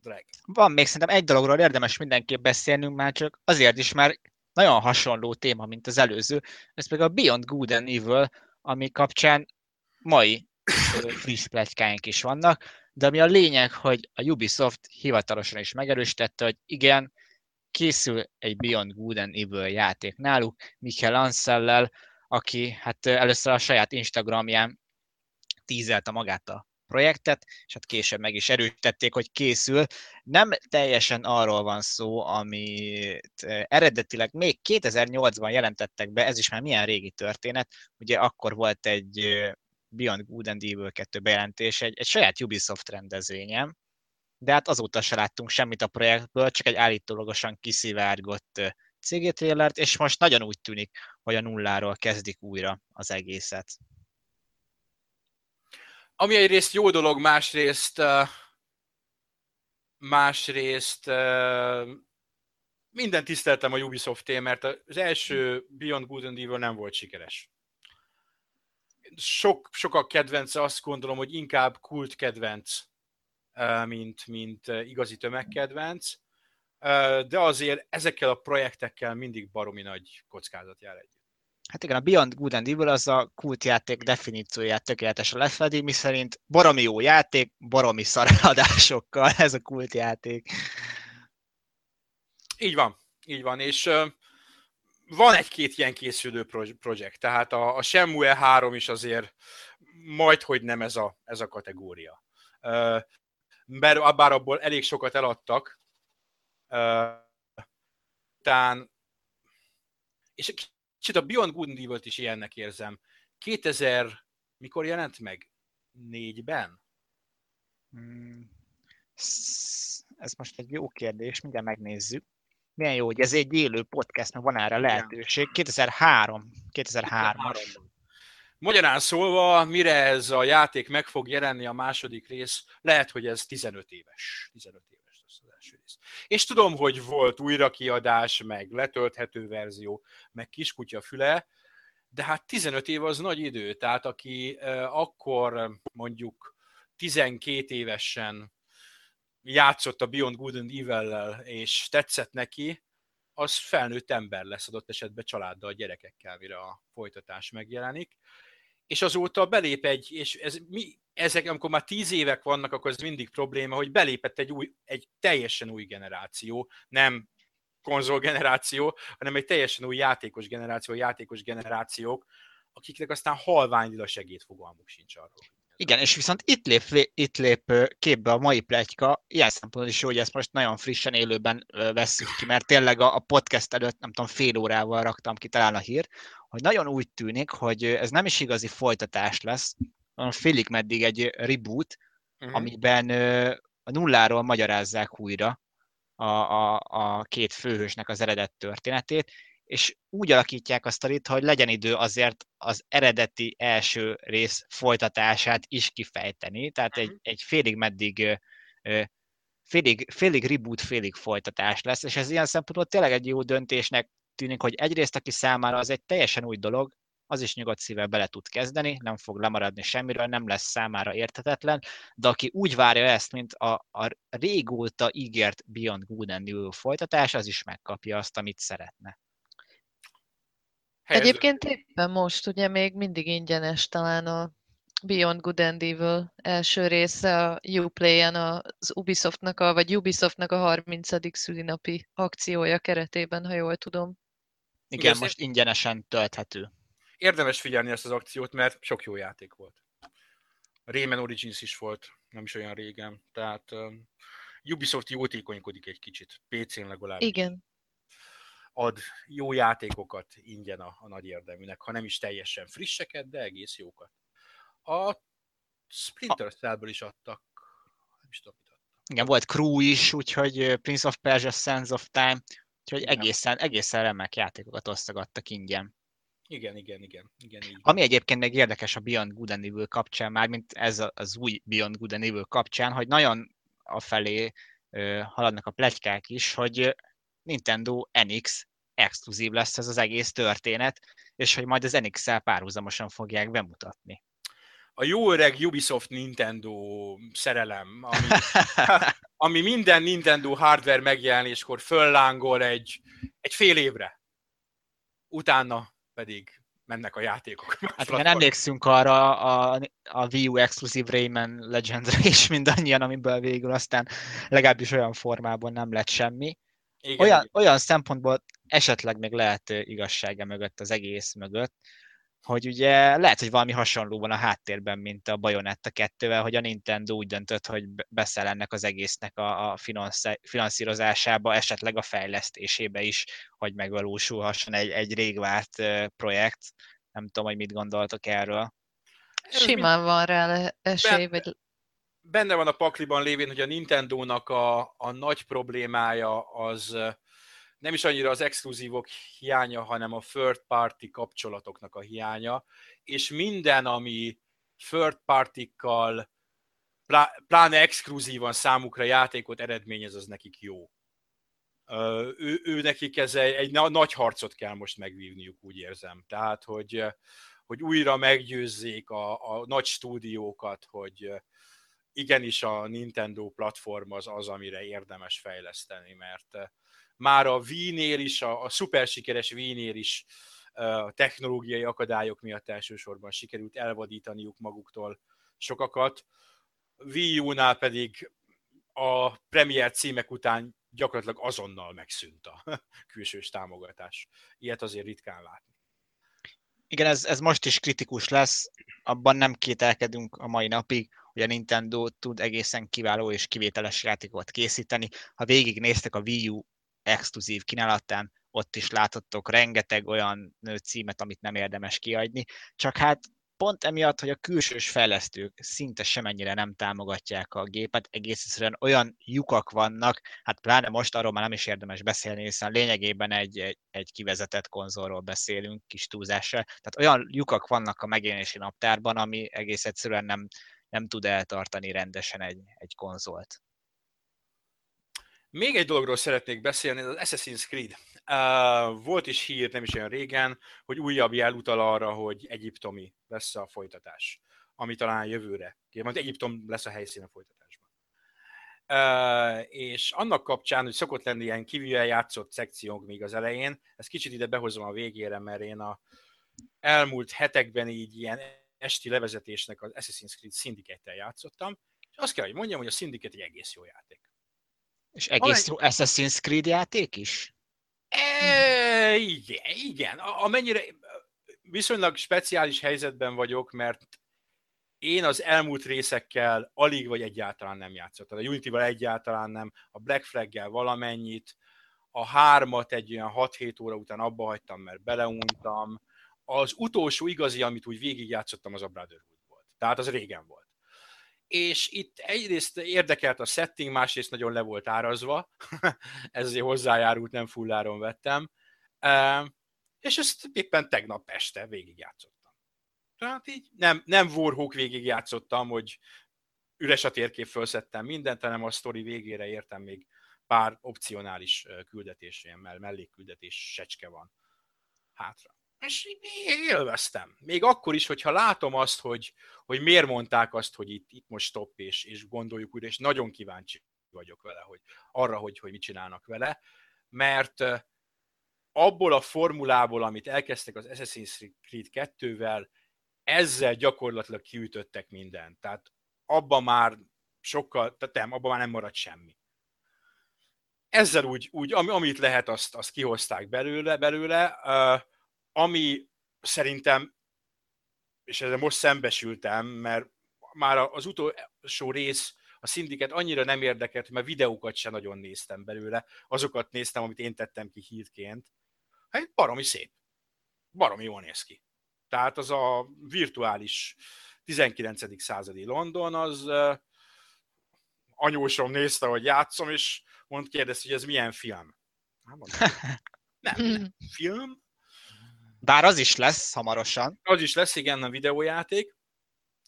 Drag. Van még szerintem egy dologról érdemes mindenképp beszélnünk már, csak azért is, mert nagyon hasonló téma, mint az előző, ez pedig a Beyond Good and Evil, ami kapcsán mai friss pletykáink is vannak de ami a lényeg, hogy a Ubisoft hivatalosan is megerősítette, hogy igen, készül egy Beyond Good and Evil játék náluk, Michael Ansellel, aki hát először a saját Instagramján tízelte magát a projektet, és hát később meg is erősítették, hogy készül. Nem teljesen arról van szó, amit eredetileg még 2008-ban jelentettek be, ez is már milyen régi történet, ugye akkor volt egy Beyond Good and Evil 2 bejelentés egy, egy saját Ubisoft rendezvényen, de hát azóta se láttunk semmit a projektből, csak egy állítólagosan kiszivárgott CG trailert, és most nagyon úgy tűnik, hogy a nulláról kezdik újra az egészet. Ami egyrészt jó dolog, másrészt másrészt minden tiszteltem a Ubisoft-é, mert az első Beyond Good and Evil nem volt sikeres sok, sokak kedvence azt gondolom, hogy inkább kult kedvenc, mint, mint igazi tömegkedvenc, de azért ezekkel a projektekkel mindig baromi nagy kockázat jár együtt. Hát igen, a Beyond Good and Evil az a kultjáték definícióját tökéletesen lefedi, miszerint baromi jó játék, baromi szarádadásokkal *laughs* ez a kultjáték. Így van, így van, és van egy-két ilyen készülő projekt, tehát a, a Shenmue 3 is azért majd, hogy nem ez a, ez a kategória. Bár, bár abból elég sokat eladtak, után, és kicsit a Beyond Good and Evil-t is ilyennek érzem. 2000, mikor jelent meg? Négyben? Hmm. Ez most egy jó kérdés, mindjárt megnézzük milyen jó, hogy ez egy élő podcast, mert van erre lehetőség. 2003. 2003 Magyarán szólva, mire ez a játék meg fog jelenni a második rész, lehet, hogy ez 15 éves. 15 éves lesz az első rész. És tudom, hogy volt újrakiadás, meg letölthető verzió, meg kiskutya füle, de hát 15 év az nagy idő, tehát aki akkor mondjuk 12 évesen játszott a Beyond Good and Evil-lel, és tetszett neki, az felnőtt ember lesz adott esetben családdal, gyerekekkel, mire a folytatás megjelenik. És azóta belép egy, és ez, mi, ezek, amikor már tíz évek vannak, akkor ez mindig probléma, hogy belépett egy, új, egy teljesen új generáció, nem konzolgeneráció, hanem egy teljesen új játékos generáció, játékos generációk, akiknek aztán halványilag segédfogalmuk sincs arról. Igen, és viszont itt lép, itt lép képbe a mai pletyka, ilyen szempontból is jó, hogy ezt most nagyon frissen élőben vesszük ki, mert tényleg a, podcast előtt, nem tudom, fél órával raktam ki talán a hír, hogy nagyon úgy tűnik, hogy ez nem is igazi folytatás lesz, hanem félig meddig egy reboot, uh-huh. amiben a nulláról magyarázzák újra a, a, a két főhősnek az eredet történetét, és úgy alakítják a sztorit, hogy legyen idő azért az eredeti első rész folytatását is kifejteni, tehát egy, mhm. egy félig meddig félig, félig reboot, félig folytatás lesz, és ez ilyen szempontból tényleg egy jó döntésnek tűnik, hogy egyrészt aki számára az egy teljesen új dolog, az is nyugodt szívvel bele tud kezdeni, nem fog lemaradni semmiről, nem lesz számára értetetlen, de aki úgy várja ezt, mint a, a régóta ígért Beyond Good and New folytatás, az is megkapja azt, amit szeretne. Helyez... Egyébként éppen most ugye még mindig ingyenes talán a Beyond Good and Evil első része a Uplay-en az Ubisoftnak, a, vagy Ubisoftnak a 30. szülinapi akciója keretében, ha jól tudom. Igen, Igen most ingyenesen tölthető. Érdemes figyelni ezt az akciót, mert sok jó játék volt. Rayman Origins is volt, nem is olyan régen, tehát um, Ubisoft jótékonykodik egy kicsit, PC-n legalábbis. Igen. Ad jó játékokat ingyen a, a nagy érdeműnek, ha nem is teljesen frisseket, de egész jókat. A Splinter Cellből is adtak, nem is tudom, mit adtak. Igen, volt Crew is, úgyhogy Prince of Persia, Sands of Time, úgyhogy egészen, egészen remek játékokat osztogattak ingyen. Igen, igen, igen. igen így. Ami egyébként még érdekes a Beyond Good and Evil kapcsán, már mint ez az új Beyond Good and Evil kapcsán, hogy nagyon afelé haladnak a plegykák is, hogy Nintendo NX exkluzív lesz ez az egész történet, és hogy majd az NX-el párhuzamosan fogják bemutatni. A jó öreg Ubisoft Nintendo szerelem, ami, *laughs* ami minden Nintendo hardware megjelenéskor föllángol egy, egy fél évre. Utána pedig mennek a játékok. Hát igen, emlékszünk arra a, a Wii U exkluzív Rayman Legendre is mindannyian, amiből végül aztán legalábbis olyan formában nem lett semmi. Igen, olyan, igen. olyan szempontból esetleg még lehet igazsága mögött az egész mögött, hogy ugye lehet, hogy valami hasonló van a háttérben, mint a Bayonetta 2-vel, hogy a Nintendo úgy döntött, hogy beszél ennek az egésznek a, a finanszírozásába, esetleg a fejlesztésébe is, hogy megvalósulhasson egy, egy rég várt projekt. Nem tudom, hogy mit gondoltok erről. Simán van rá esély, vagy... Benne van a pakliban lévén, hogy a Nintendo-nak a, a nagy problémája az nem is annyira az exkluzívok hiánya, hanem a third party kapcsolatoknak a hiánya, és minden, ami third partikkal, pláne exkluzívan számukra játékot eredményez, az nekik jó. Ő, ő nekik ez egy, egy nagy harcot kell most megvívniuk, úgy érzem. Tehát, hogy, hogy újra meggyőzzék a, a nagy stúdiókat, hogy igenis a Nintendo platform az az, amire érdemes fejleszteni, mert már a Wii-nél is, a, a szuper sikeres Wii-nél is a technológiai akadályok miatt elsősorban sikerült elvadítaniuk maguktól sokakat. Wii U-nál pedig a premier címek után gyakorlatilag azonnal megszűnt a *laughs* külsős támogatás. Ilyet azért ritkán látni. Igen, ez, ez most is kritikus lesz, abban nem kételkedünk a mai napig, hogy a Nintendo tud egészen kiváló és kivételes játékot készíteni. Ha végignéztek a Wii U exkluzív kínálatán, ott is láthattok rengeteg olyan címet, amit nem érdemes kiadni, csak hát pont emiatt, hogy a külsős fejlesztők szinte semennyire nem támogatják a gépet, egész egyszerűen olyan lyukak vannak, hát pláne most arról már nem is érdemes beszélni, hiszen lényegében egy, egy, egy kivezetett konzolról beszélünk, kis túlzással, tehát olyan lyukak vannak a megjelenési naptárban, ami egész egyszerűen nem, nem tud eltartani rendesen egy, egy konzolt. Még egy dologról szeretnék beszélni, az Assassin's Creed. Uh, volt is hír nem is olyan régen, hogy újabb jel utal arra, hogy egyiptomi lesz a folytatás, ami talán jövőre. Majd Egyiptom lesz a helyszín a folytatásban. Uh, és annak kapcsán, hogy szokott lenni ilyen kívül játszott szekciónk még az elején, ezt kicsit ide behozom a végére, mert én a elmúlt hetekben így ilyen esti levezetésnek az Assassin's Creed Syndicate-tel játszottam, és azt kell, hogy mondjam, hogy a Syndicate egy egész jó játék. És egész jó Assassin's Creed játék is? E, igen, igen. Amennyire viszonylag speciális helyzetben vagyok, mert én az elmúlt részekkel alig vagy egyáltalán nem játszottam. A Unity-val egyáltalán nem, a Black Flag-gel valamennyit, a hármat egy olyan 6-7 óra után abba hagytam, mert beleuntam. Az utolsó igazi, amit úgy végigjátszottam, az a Brotherhood volt. Tehát az régen volt és itt egyrészt érdekelt a setting, másrészt nagyon le volt árazva, *laughs* ez azért hozzájárult, nem fulláron vettem, és ezt éppen tegnap este végigjátszottam. Tehát így nem, nem Warhawk végigjátszottam, hogy üres a térkép, felszettem mindent, hanem a sztori végére értem még pár opcionális küldetés, ilyen mellékküldetés secske van hátra és élveztem. Még akkor is, hogyha látom azt, hogy, hogy miért mondták azt, hogy itt, itt most stop, és, és gondoljuk újra, és nagyon kíváncsi vagyok vele, hogy arra, hogy, hogy mit csinálnak vele, mert abból a formulából, amit elkezdtek az Assassin's Creed 2-vel, ezzel gyakorlatilag kiütöttek mindent. Tehát abban már sokkal, tehát nem, abban már nem maradt semmi. Ezzel úgy, úgy amit lehet, azt, azt kihozták belőle, belőle uh, ami szerintem, és ezzel most szembesültem, mert már az utolsó rész a szindiket annyira nem érdekelt, mert videókat sem nagyon néztem belőle, azokat néztem, amit én tettem ki hírként. Hát baromi szép. Baromi jól néz ki. Tehát az a virtuális 19. századi London, az anyósom nézte, hogy játszom, és mond kérdezte, hogy ez milyen film. Hát mondom, *laughs* nem, nem, film. Bár az is lesz hamarosan. Az is lesz, igen, a videójáték.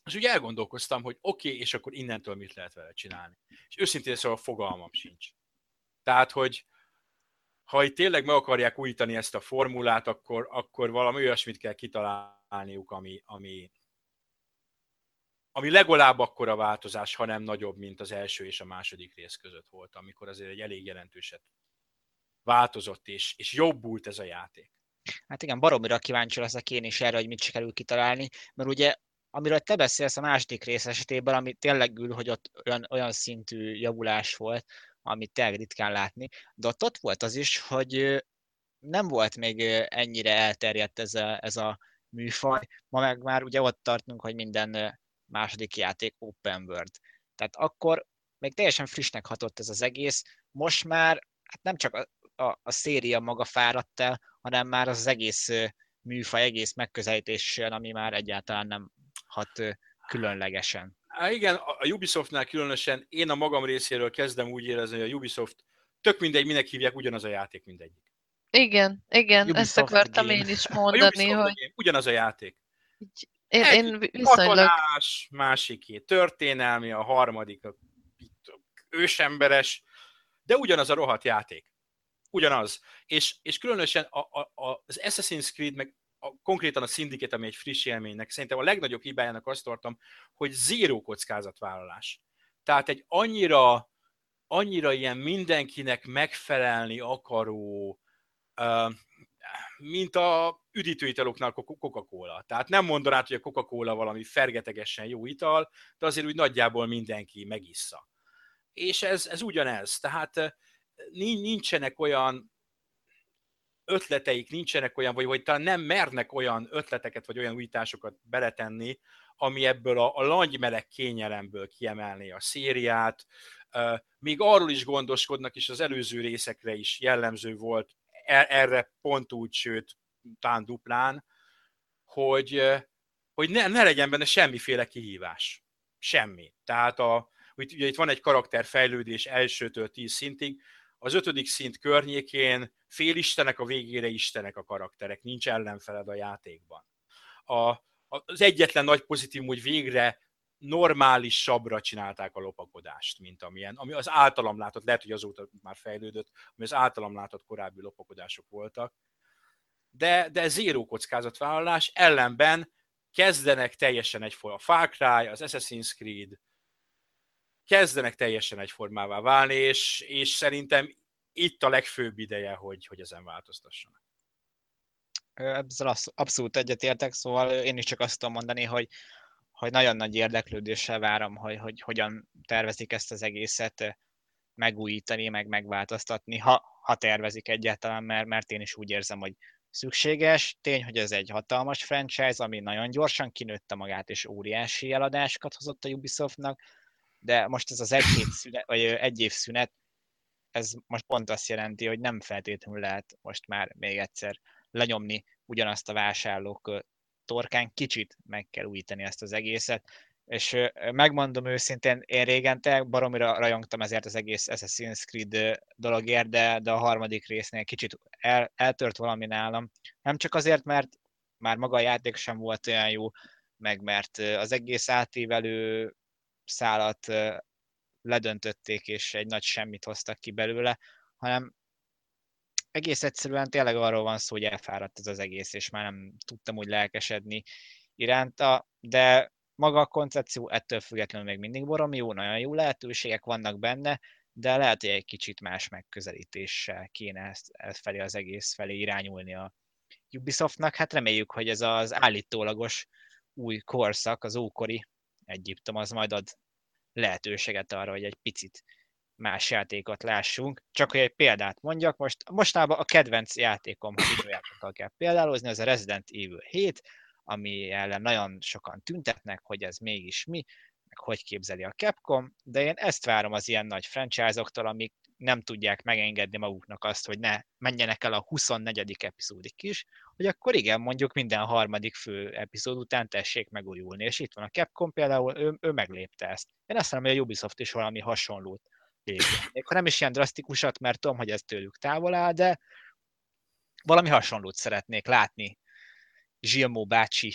És ugye elgondolkoztam, hogy oké, okay, és akkor innentől mit lehet vele csinálni. És őszintén szóval fogalmam sincs. Tehát, hogy ha itt tényleg meg akarják újítani ezt a formulát, akkor, akkor valami olyasmit kell kitalálniuk, ami, ami, ami legalább akkora változás, ha nem nagyobb, mint az első és a második rész között volt, amikor azért egy elég jelentőset változott, és, és jobbult ez a játék. Hát igen, baromira kíváncsi leszek én is erre, hogy mit sikerül kitalálni, mert ugye amiről te beszélsz a második rész esetében, ami tényleg ül, hogy ott olyan, olyan szintű javulás volt, amit tényleg ritkán látni, de ott, ott volt az is, hogy nem volt még ennyire elterjedt ez a, ez a műfaj. Ma meg már ugye ott tartunk, hogy minden második játék open world. Tehát akkor még teljesen frissnek hatott ez az egész, most már hát nem csak a, a, széria maga fáradt el, hanem már az, az egész műfaj, egész megközelítéssel, ami már egyáltalán nem hat különlegesen. Há, igen, a Ubisoftnál különösen én a magam részéről kezdem úgy érezni, hogy a Ubisoft tök mindegy, minek hívják, ugyanaz a játék mindegyik. Igen, igen, Ubisoft ezt akartam game. én is mondani, a hogy... Ugyanaz a játék. Én, Egy én viszonylag... Katonás, másiké történelmi, a harmadik a ősemberes, de ugyanaz a rohadt játék. Ugyanaz. És, és különösen a, a, a, az Assassin's Creed, meg a, konkrétan a Syndicate, ami egy friss élménynek, szerintem a legnagyobb hibájának azt tartom, hogy zéró kockázatvállalás. Tehát egy annyira, annyira ilyen mindenkinek megfelelni akaró, uh, mint a üdítőitaloknál Coca-Cola. Tehát nem mondanád, hogy a Coca-Cola valami fergetegesen jó ital, de azért úgy nagyjából mindenki megissza. És ez, ez ugyanez. Tehát nincsenek olyan ötleteik nincsenek olyan, vagy, vagy talán nem mernek olyan ötleteket, vagy olyan újításokat beletenni, ami ebből a, a langymeleg kényelemből kiemelné a szériát. Még arról is gondoskodnak, és az előző részekre is jellemző volt, e, erre pont úgy, sőt, talán duplán, hogy, hogy ne, ne legyen benne semmiféle kihívás. Semmi. Tehát a, ugye itt van egy karakterfejlődés elsőtől tíz szintig, az ötödik szint környékén félistenek, a végére istenek a karakterek, nincs ellenfeled a játékban. A, az egyetlen nagy pozitív, hogy végre normális sabra csinálták a lopakodást, mint amilyen, ami az általam látott, lehet, hogy azóta már fejlődött, ami az általam látott korábbi lopakodások voltak, de, de zéró kockázatvállalás, ellenben kezdenek teljesen egyforma. A Far Cry, az Assassin's Creed, kezdenek teljesen egyformává válni, és, és szerintem itt a legfőbb ideje, hogy, hogy ezen változtassanak. Ezzel abszolút egyetértek, szóval én is csak azt tudom mondani, hogy, hogy nagyon nagy érdeklődéssel várom, hogy, hogy hogyan tervezik ezt az egészet megújítani, meg megváltoztatni, ha, ha tervezik egyáltalán, mert, mert én is úgy érzem, hogy szükséges. Tény, hogy ez egy hatalmas franchise, ami nagyon gyorsan kinőtte magát, és óriási eladásokat hozott a Ubisoftnak, de most ez az egy, hét szünet, vagy egy év szünet, ez most pont azt jelenti, hogy nem feltétlenül lehet most már még egyszer lenyomni ugyanazt a vásárlók torkán, kicsit meg kell újítani ezt az egészet, és megmondom őszintén, én régen te baromira rajongtam ezért az egész Assassin's Creed dologért, de, de a harmadik résznél kicsit el, eltört valami nálam. Nem csak azért, mert már maga a játék sem volt olyan jó, meg mert az egész átívelő szálat ledöntötték, és egy nagy semmit hoztak ki belőle, hanem egész egyszerűen tényleg arról van szó, hogy elfáradt ez az egész, és már nem tudtam úgy lelkesedni iránta, de maga a koncepció ettől függetlenül még mindig borom jó, nagyon jó lehetőségek vannak benne, de lehet, hogy egy kicsit más megközelítéssel kéne ezt, ezt felé az egész felé irányulni a Ubisoftnak. Hát reméljük, hogy ez az állítólagos új korszak, az ókori Egyiptom, az majd ad lehetőséget arra, hogy egy picit más játékot lássunk. Csak hogy egy példát mondjak, most mostában a kedvenc játékom, ha videójátékkal kell példálozni, az a Resident Evil 7, ami ellen nagyon sokan tüntetnek, hogy ez mégis mi, meg hogy képzeli a Capcom, de én ezt várom az ilyen nagy franchise-októl, amik nem tudják megengedni maguknak azt, hogy ne menjenek el a 24. epizódik is, hogy akkor igen, mondjuk minden harmadik fő epizód után tessék megújulni. És itt van a Capcom például, ő, ő meglépte ezt. Én azt mondom, hogy a Ubisoft is valami hasonlót lépjen. Ha nem is ilyen drasztikusat, mert tudom, hogy ez tőlük távol áll, de valami hasonlót szeretnék látni Zsilmó bácsi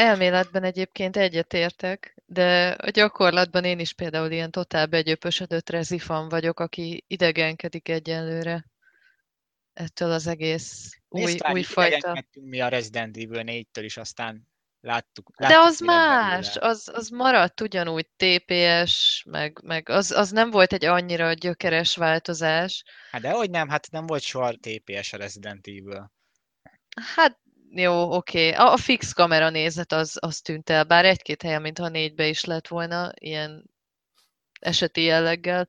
Elméletben egyébként egyetértek, de a gyakorlatban én is például ilyen totál begyöpösödött rezifan vagyok, aki idegenkedik egyenlőre ettől az egész új, új fajta. mi a Resident Evil 4-től is, aztán láttuk. láttuk De az más, az, az maradt ugyanúgy TPS, meg, meg az, az nem volt egy annyira gyökeres változás. Hát de hogy nem, hát nem volt soha TPS a Resident Evil. Hát jó, oké. A, a fix kamera nézet az, az tűnt el, bár egy-két helyen, mintha négybe is lett volna, ilyen eseti jelleggel.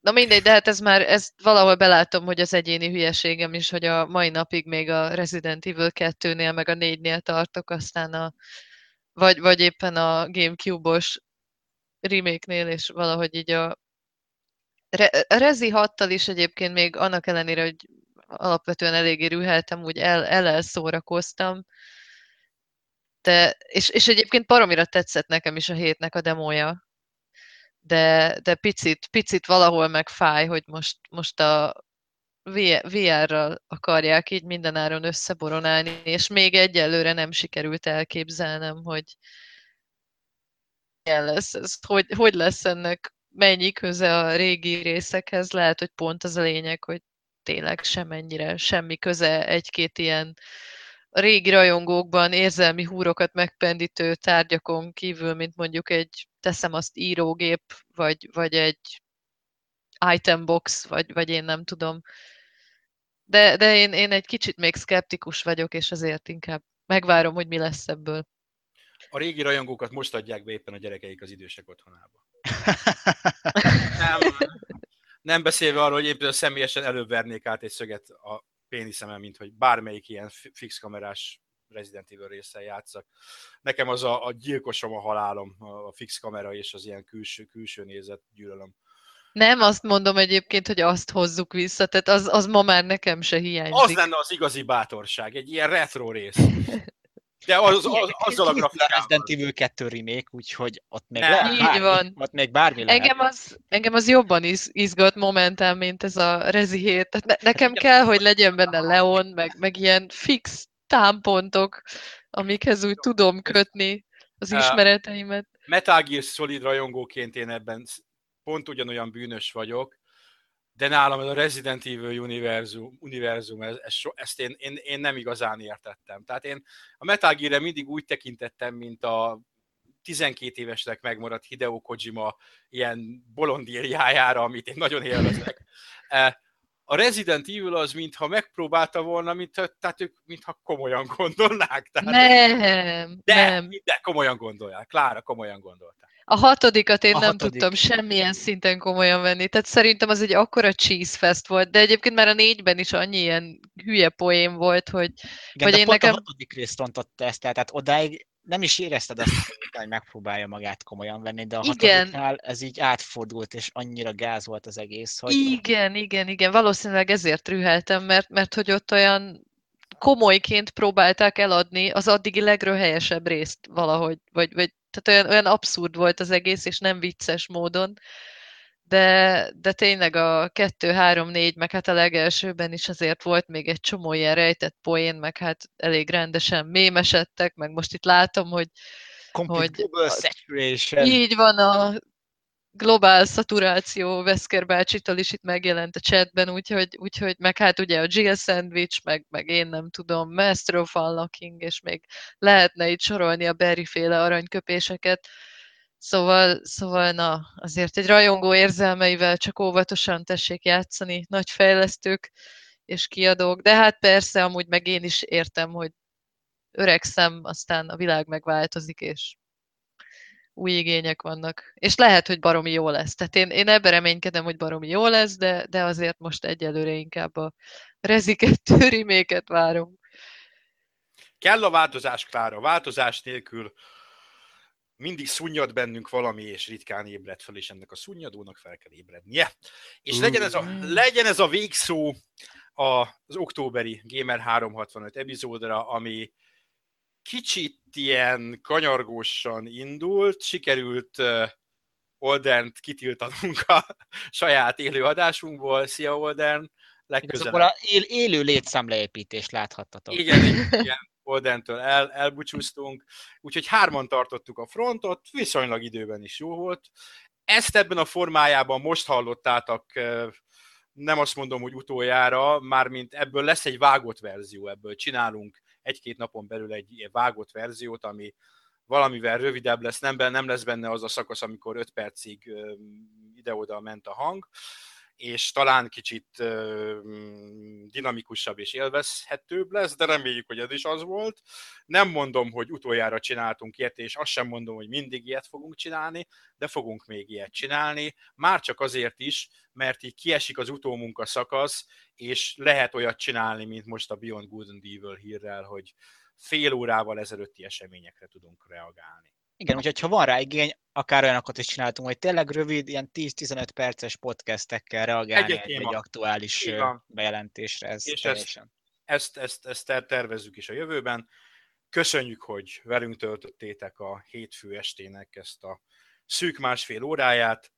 Na mindegy, de hát ez már, ezt valahol belátom, hogy az egyéni hülyeségem is, hogy a mai napig még a Resident Evil 2-nél, meg a 4-nél tartok, aztán a, vagy, vagy éppen a Gamecube-os remake-nél, és valahogy így a Re- Rezi 6-tal is egyébként még annak ellenére, hogy alapvetően eléggé rüheltem, úgy el, el szórakoztam. De, és, és egyébként paromira tetszett nekem is a hétnek a demója. De, de picit, picit valahol megfáj, hogy most, most a VR-ral akarják így mindenáron összeboronálni, és még egyelőre nem sikerült elképzelnem, hogy milyen lesz ez, hogy, hogy lesz ennek mennyi köze a régi részekhez, lehet, hogy pont az a lényeg, hogy tényleg semennyire semmi köze egy-két ilyen régi rajongókban érzelmi húrokat megpendítő tárgyakon kívül, mint mondjuk egy, teszem azt írógép, vagy, vagy egy itembox, vagy, vagy én nem tudom. De, de én, én egy kicsit még szkeptikus vagyok, és azért inkább megvárom, hogy mi lesz ebből. A régi rajongókat most adják be éppen a gyerekeik az idősek otthonába. *laughs* nem, nem beszélve arról, hogy éppen személyesen előbb vernék át egy szöget a péniszemem, mint hogy bármelyik ilyen fix kamerás Resident Evil részsel játszak. Nekem az a, a gyilkosom, a halálom, a fix kamera és az ilyen külső, külső nézet gyűlölöm. Nem azt mondom egyébként, hogy azt hozzuk vissza, tehát az, az ma már nekem se hiányzik. Az lenne az igazi bátorság, egy ilyen retro rész. *laughs* De az, az, az, azzal a grafikával. Resident Evil 2 remake, úgyhogy ott még, ne, lehet, bármi, van. ott még bármi lehet. Engem az, engem az jobban iz, izgat momentán, mint ez a Rezi 7. Tehát ne, nekem kell, hogy legyen benne Leon, meg, meg ilyen fix támpontok, amikhez úgy tudom kötni az ismereteimet. Metal Gear Solid rajongóként én ebben pont ugyanolyan bűnös vagyok, de nálam ez a Resident Evil univerzum, univerzum ez, ez ezt én, én, én, nem igazán értettem. Tehát én a Metal Gear-re mindig úgy tekintettem, mint a 12 évesnek megmaradt Hideo Kojima ilyen bolondírjájára, amit én nagyon élvezek. E, a Resident Evil az, mintha megpróbálta volna, mintha, tehát ők mintha komolyan gondolnák. Tehát, nem, de, nem. De komolyan gondolják. Klára komolyan gondolták. A hatodikat én a nem hatodik. tudtam semmilyen szinten komolyan venni. Tehát szerintem az egy akkora cheese fest volt, de egyébként már a négyben is annyi ilyen hülye poém volt, hogy, Igen, hogy én nekem... a hatodik részt rontott ezt, tehát odáig nem is érezted azt, hogy megpróbálja magát komolyan venni, de a igen. hatodiknál ez így átfordult, és annyira gáz volt az egész, hogy... Igen, igen, igen. Valószínűleg ezért rüheltem, mert, mert hogy ott olyan komolyként próbálták eladni az addigi legröhelyesebb részt valahogy, vagy, vagy tehát olyan, olyan abszurd volt az egész, és nem vicces módon, de, de tényleg a 2, 3, 4, meg hát a legelsőben is azért volt még egy csomó ilyen rejtett poén, meg hát elég rendesen mémesedtek, meg most itt látom, hogy Complete hogy saturation. Így van, a globál szaturáció Veszker bácsitól is itt megjelent a chatben, úgyhogy, úgyhogy meg hát ugye a Jill Sandwich, meg, meg én nem tudom, Master of Unlocking, és még lehetne itt sorolni a Berry féle aranyköpéseket. Szóval, szóval na, azért egy rajongó érzelmeivel csak óvatosan tessék játszani, nagy fejlesztők és kiadók, de hát persze amúgy meg én is értem, hogy öregszem, aztán a világ megváltozik, és új igények vannak. És lehet, hogy baromi jó lesz. Tehát én, én ebben reménykedem, hogy baromi jó lesz, de, de azért most egyelőre inkább a reziket, *laughs* reméket várom. Kell a változás, Klára. Változás nélkül mindig szunnyad bennünk valami, és ritkán ébred fel, és ennek a szunnyadónak fel kell ébrednie. És legyen ez a, legyen ez a végszó az októberi Gamer 365 epizódra, ami kicsit ilyen kanyargósan indult, sikerült Oldent kitiltanunk a *laughs* saját élő adásunkból. Szia Olden! Legközelebb. Igazából él, élő létszámleépítést láthattatok. *laughs* Igen, igen. Oldentől el, elbúcsúztunk, úgyhogy hárman tartottuk a frontot, viszonylag időben is jó volt. Ezt ebben a formájában most hallottátok, nem azt mondom, hogy utoljára, mármint ebből lesz egy vágott verzió, ebből csinálunk egy-két napon belül egy vágott verziót, ami valamivel rövidebb lesz, nem, nem lesz benne az a szakasz, amikor 5 percig ide-oda ment a hang, és talán kicsit dinamikusabb és élvezhetőbb lesz, de reméljük, hogy ez is az volt. Nem mondom, hogy utoljára csináltunk ilyet, és azt sem mondom, hogy mindig ilyet fogunk csinálni, de fogunk még ilyet csinálni, már csak azért is, mert így kiesik az utómunka szakasz, és lehet olyat csinálni, mint most a Beyond Good and Evil hírrel, hogy fél órával ezelőtti eseményekre tudunk reagálni. Igen, úgyhogy ha van rá igény, akár olyanokat is csináltunk, hogy tényleg rövid, ilyen 10-15 perces podcastekkel reagálni egy, egy, egy aktuális bejelentésre. Ez És teljesen. ezt, ezt, ezt, ezt tervezzük is a jövőben. Köszönjük, hogy velünk töltöttétek a hétfő estének ezt a szűk másfél óráját.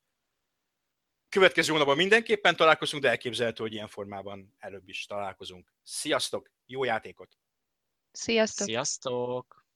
Következő hónapban mindenképpen találkozunk, de elképzelhető, hogy ilyen formában előbb is találkozunk. Sziasztok, jó játékot! Sziasztok! Sziasztok!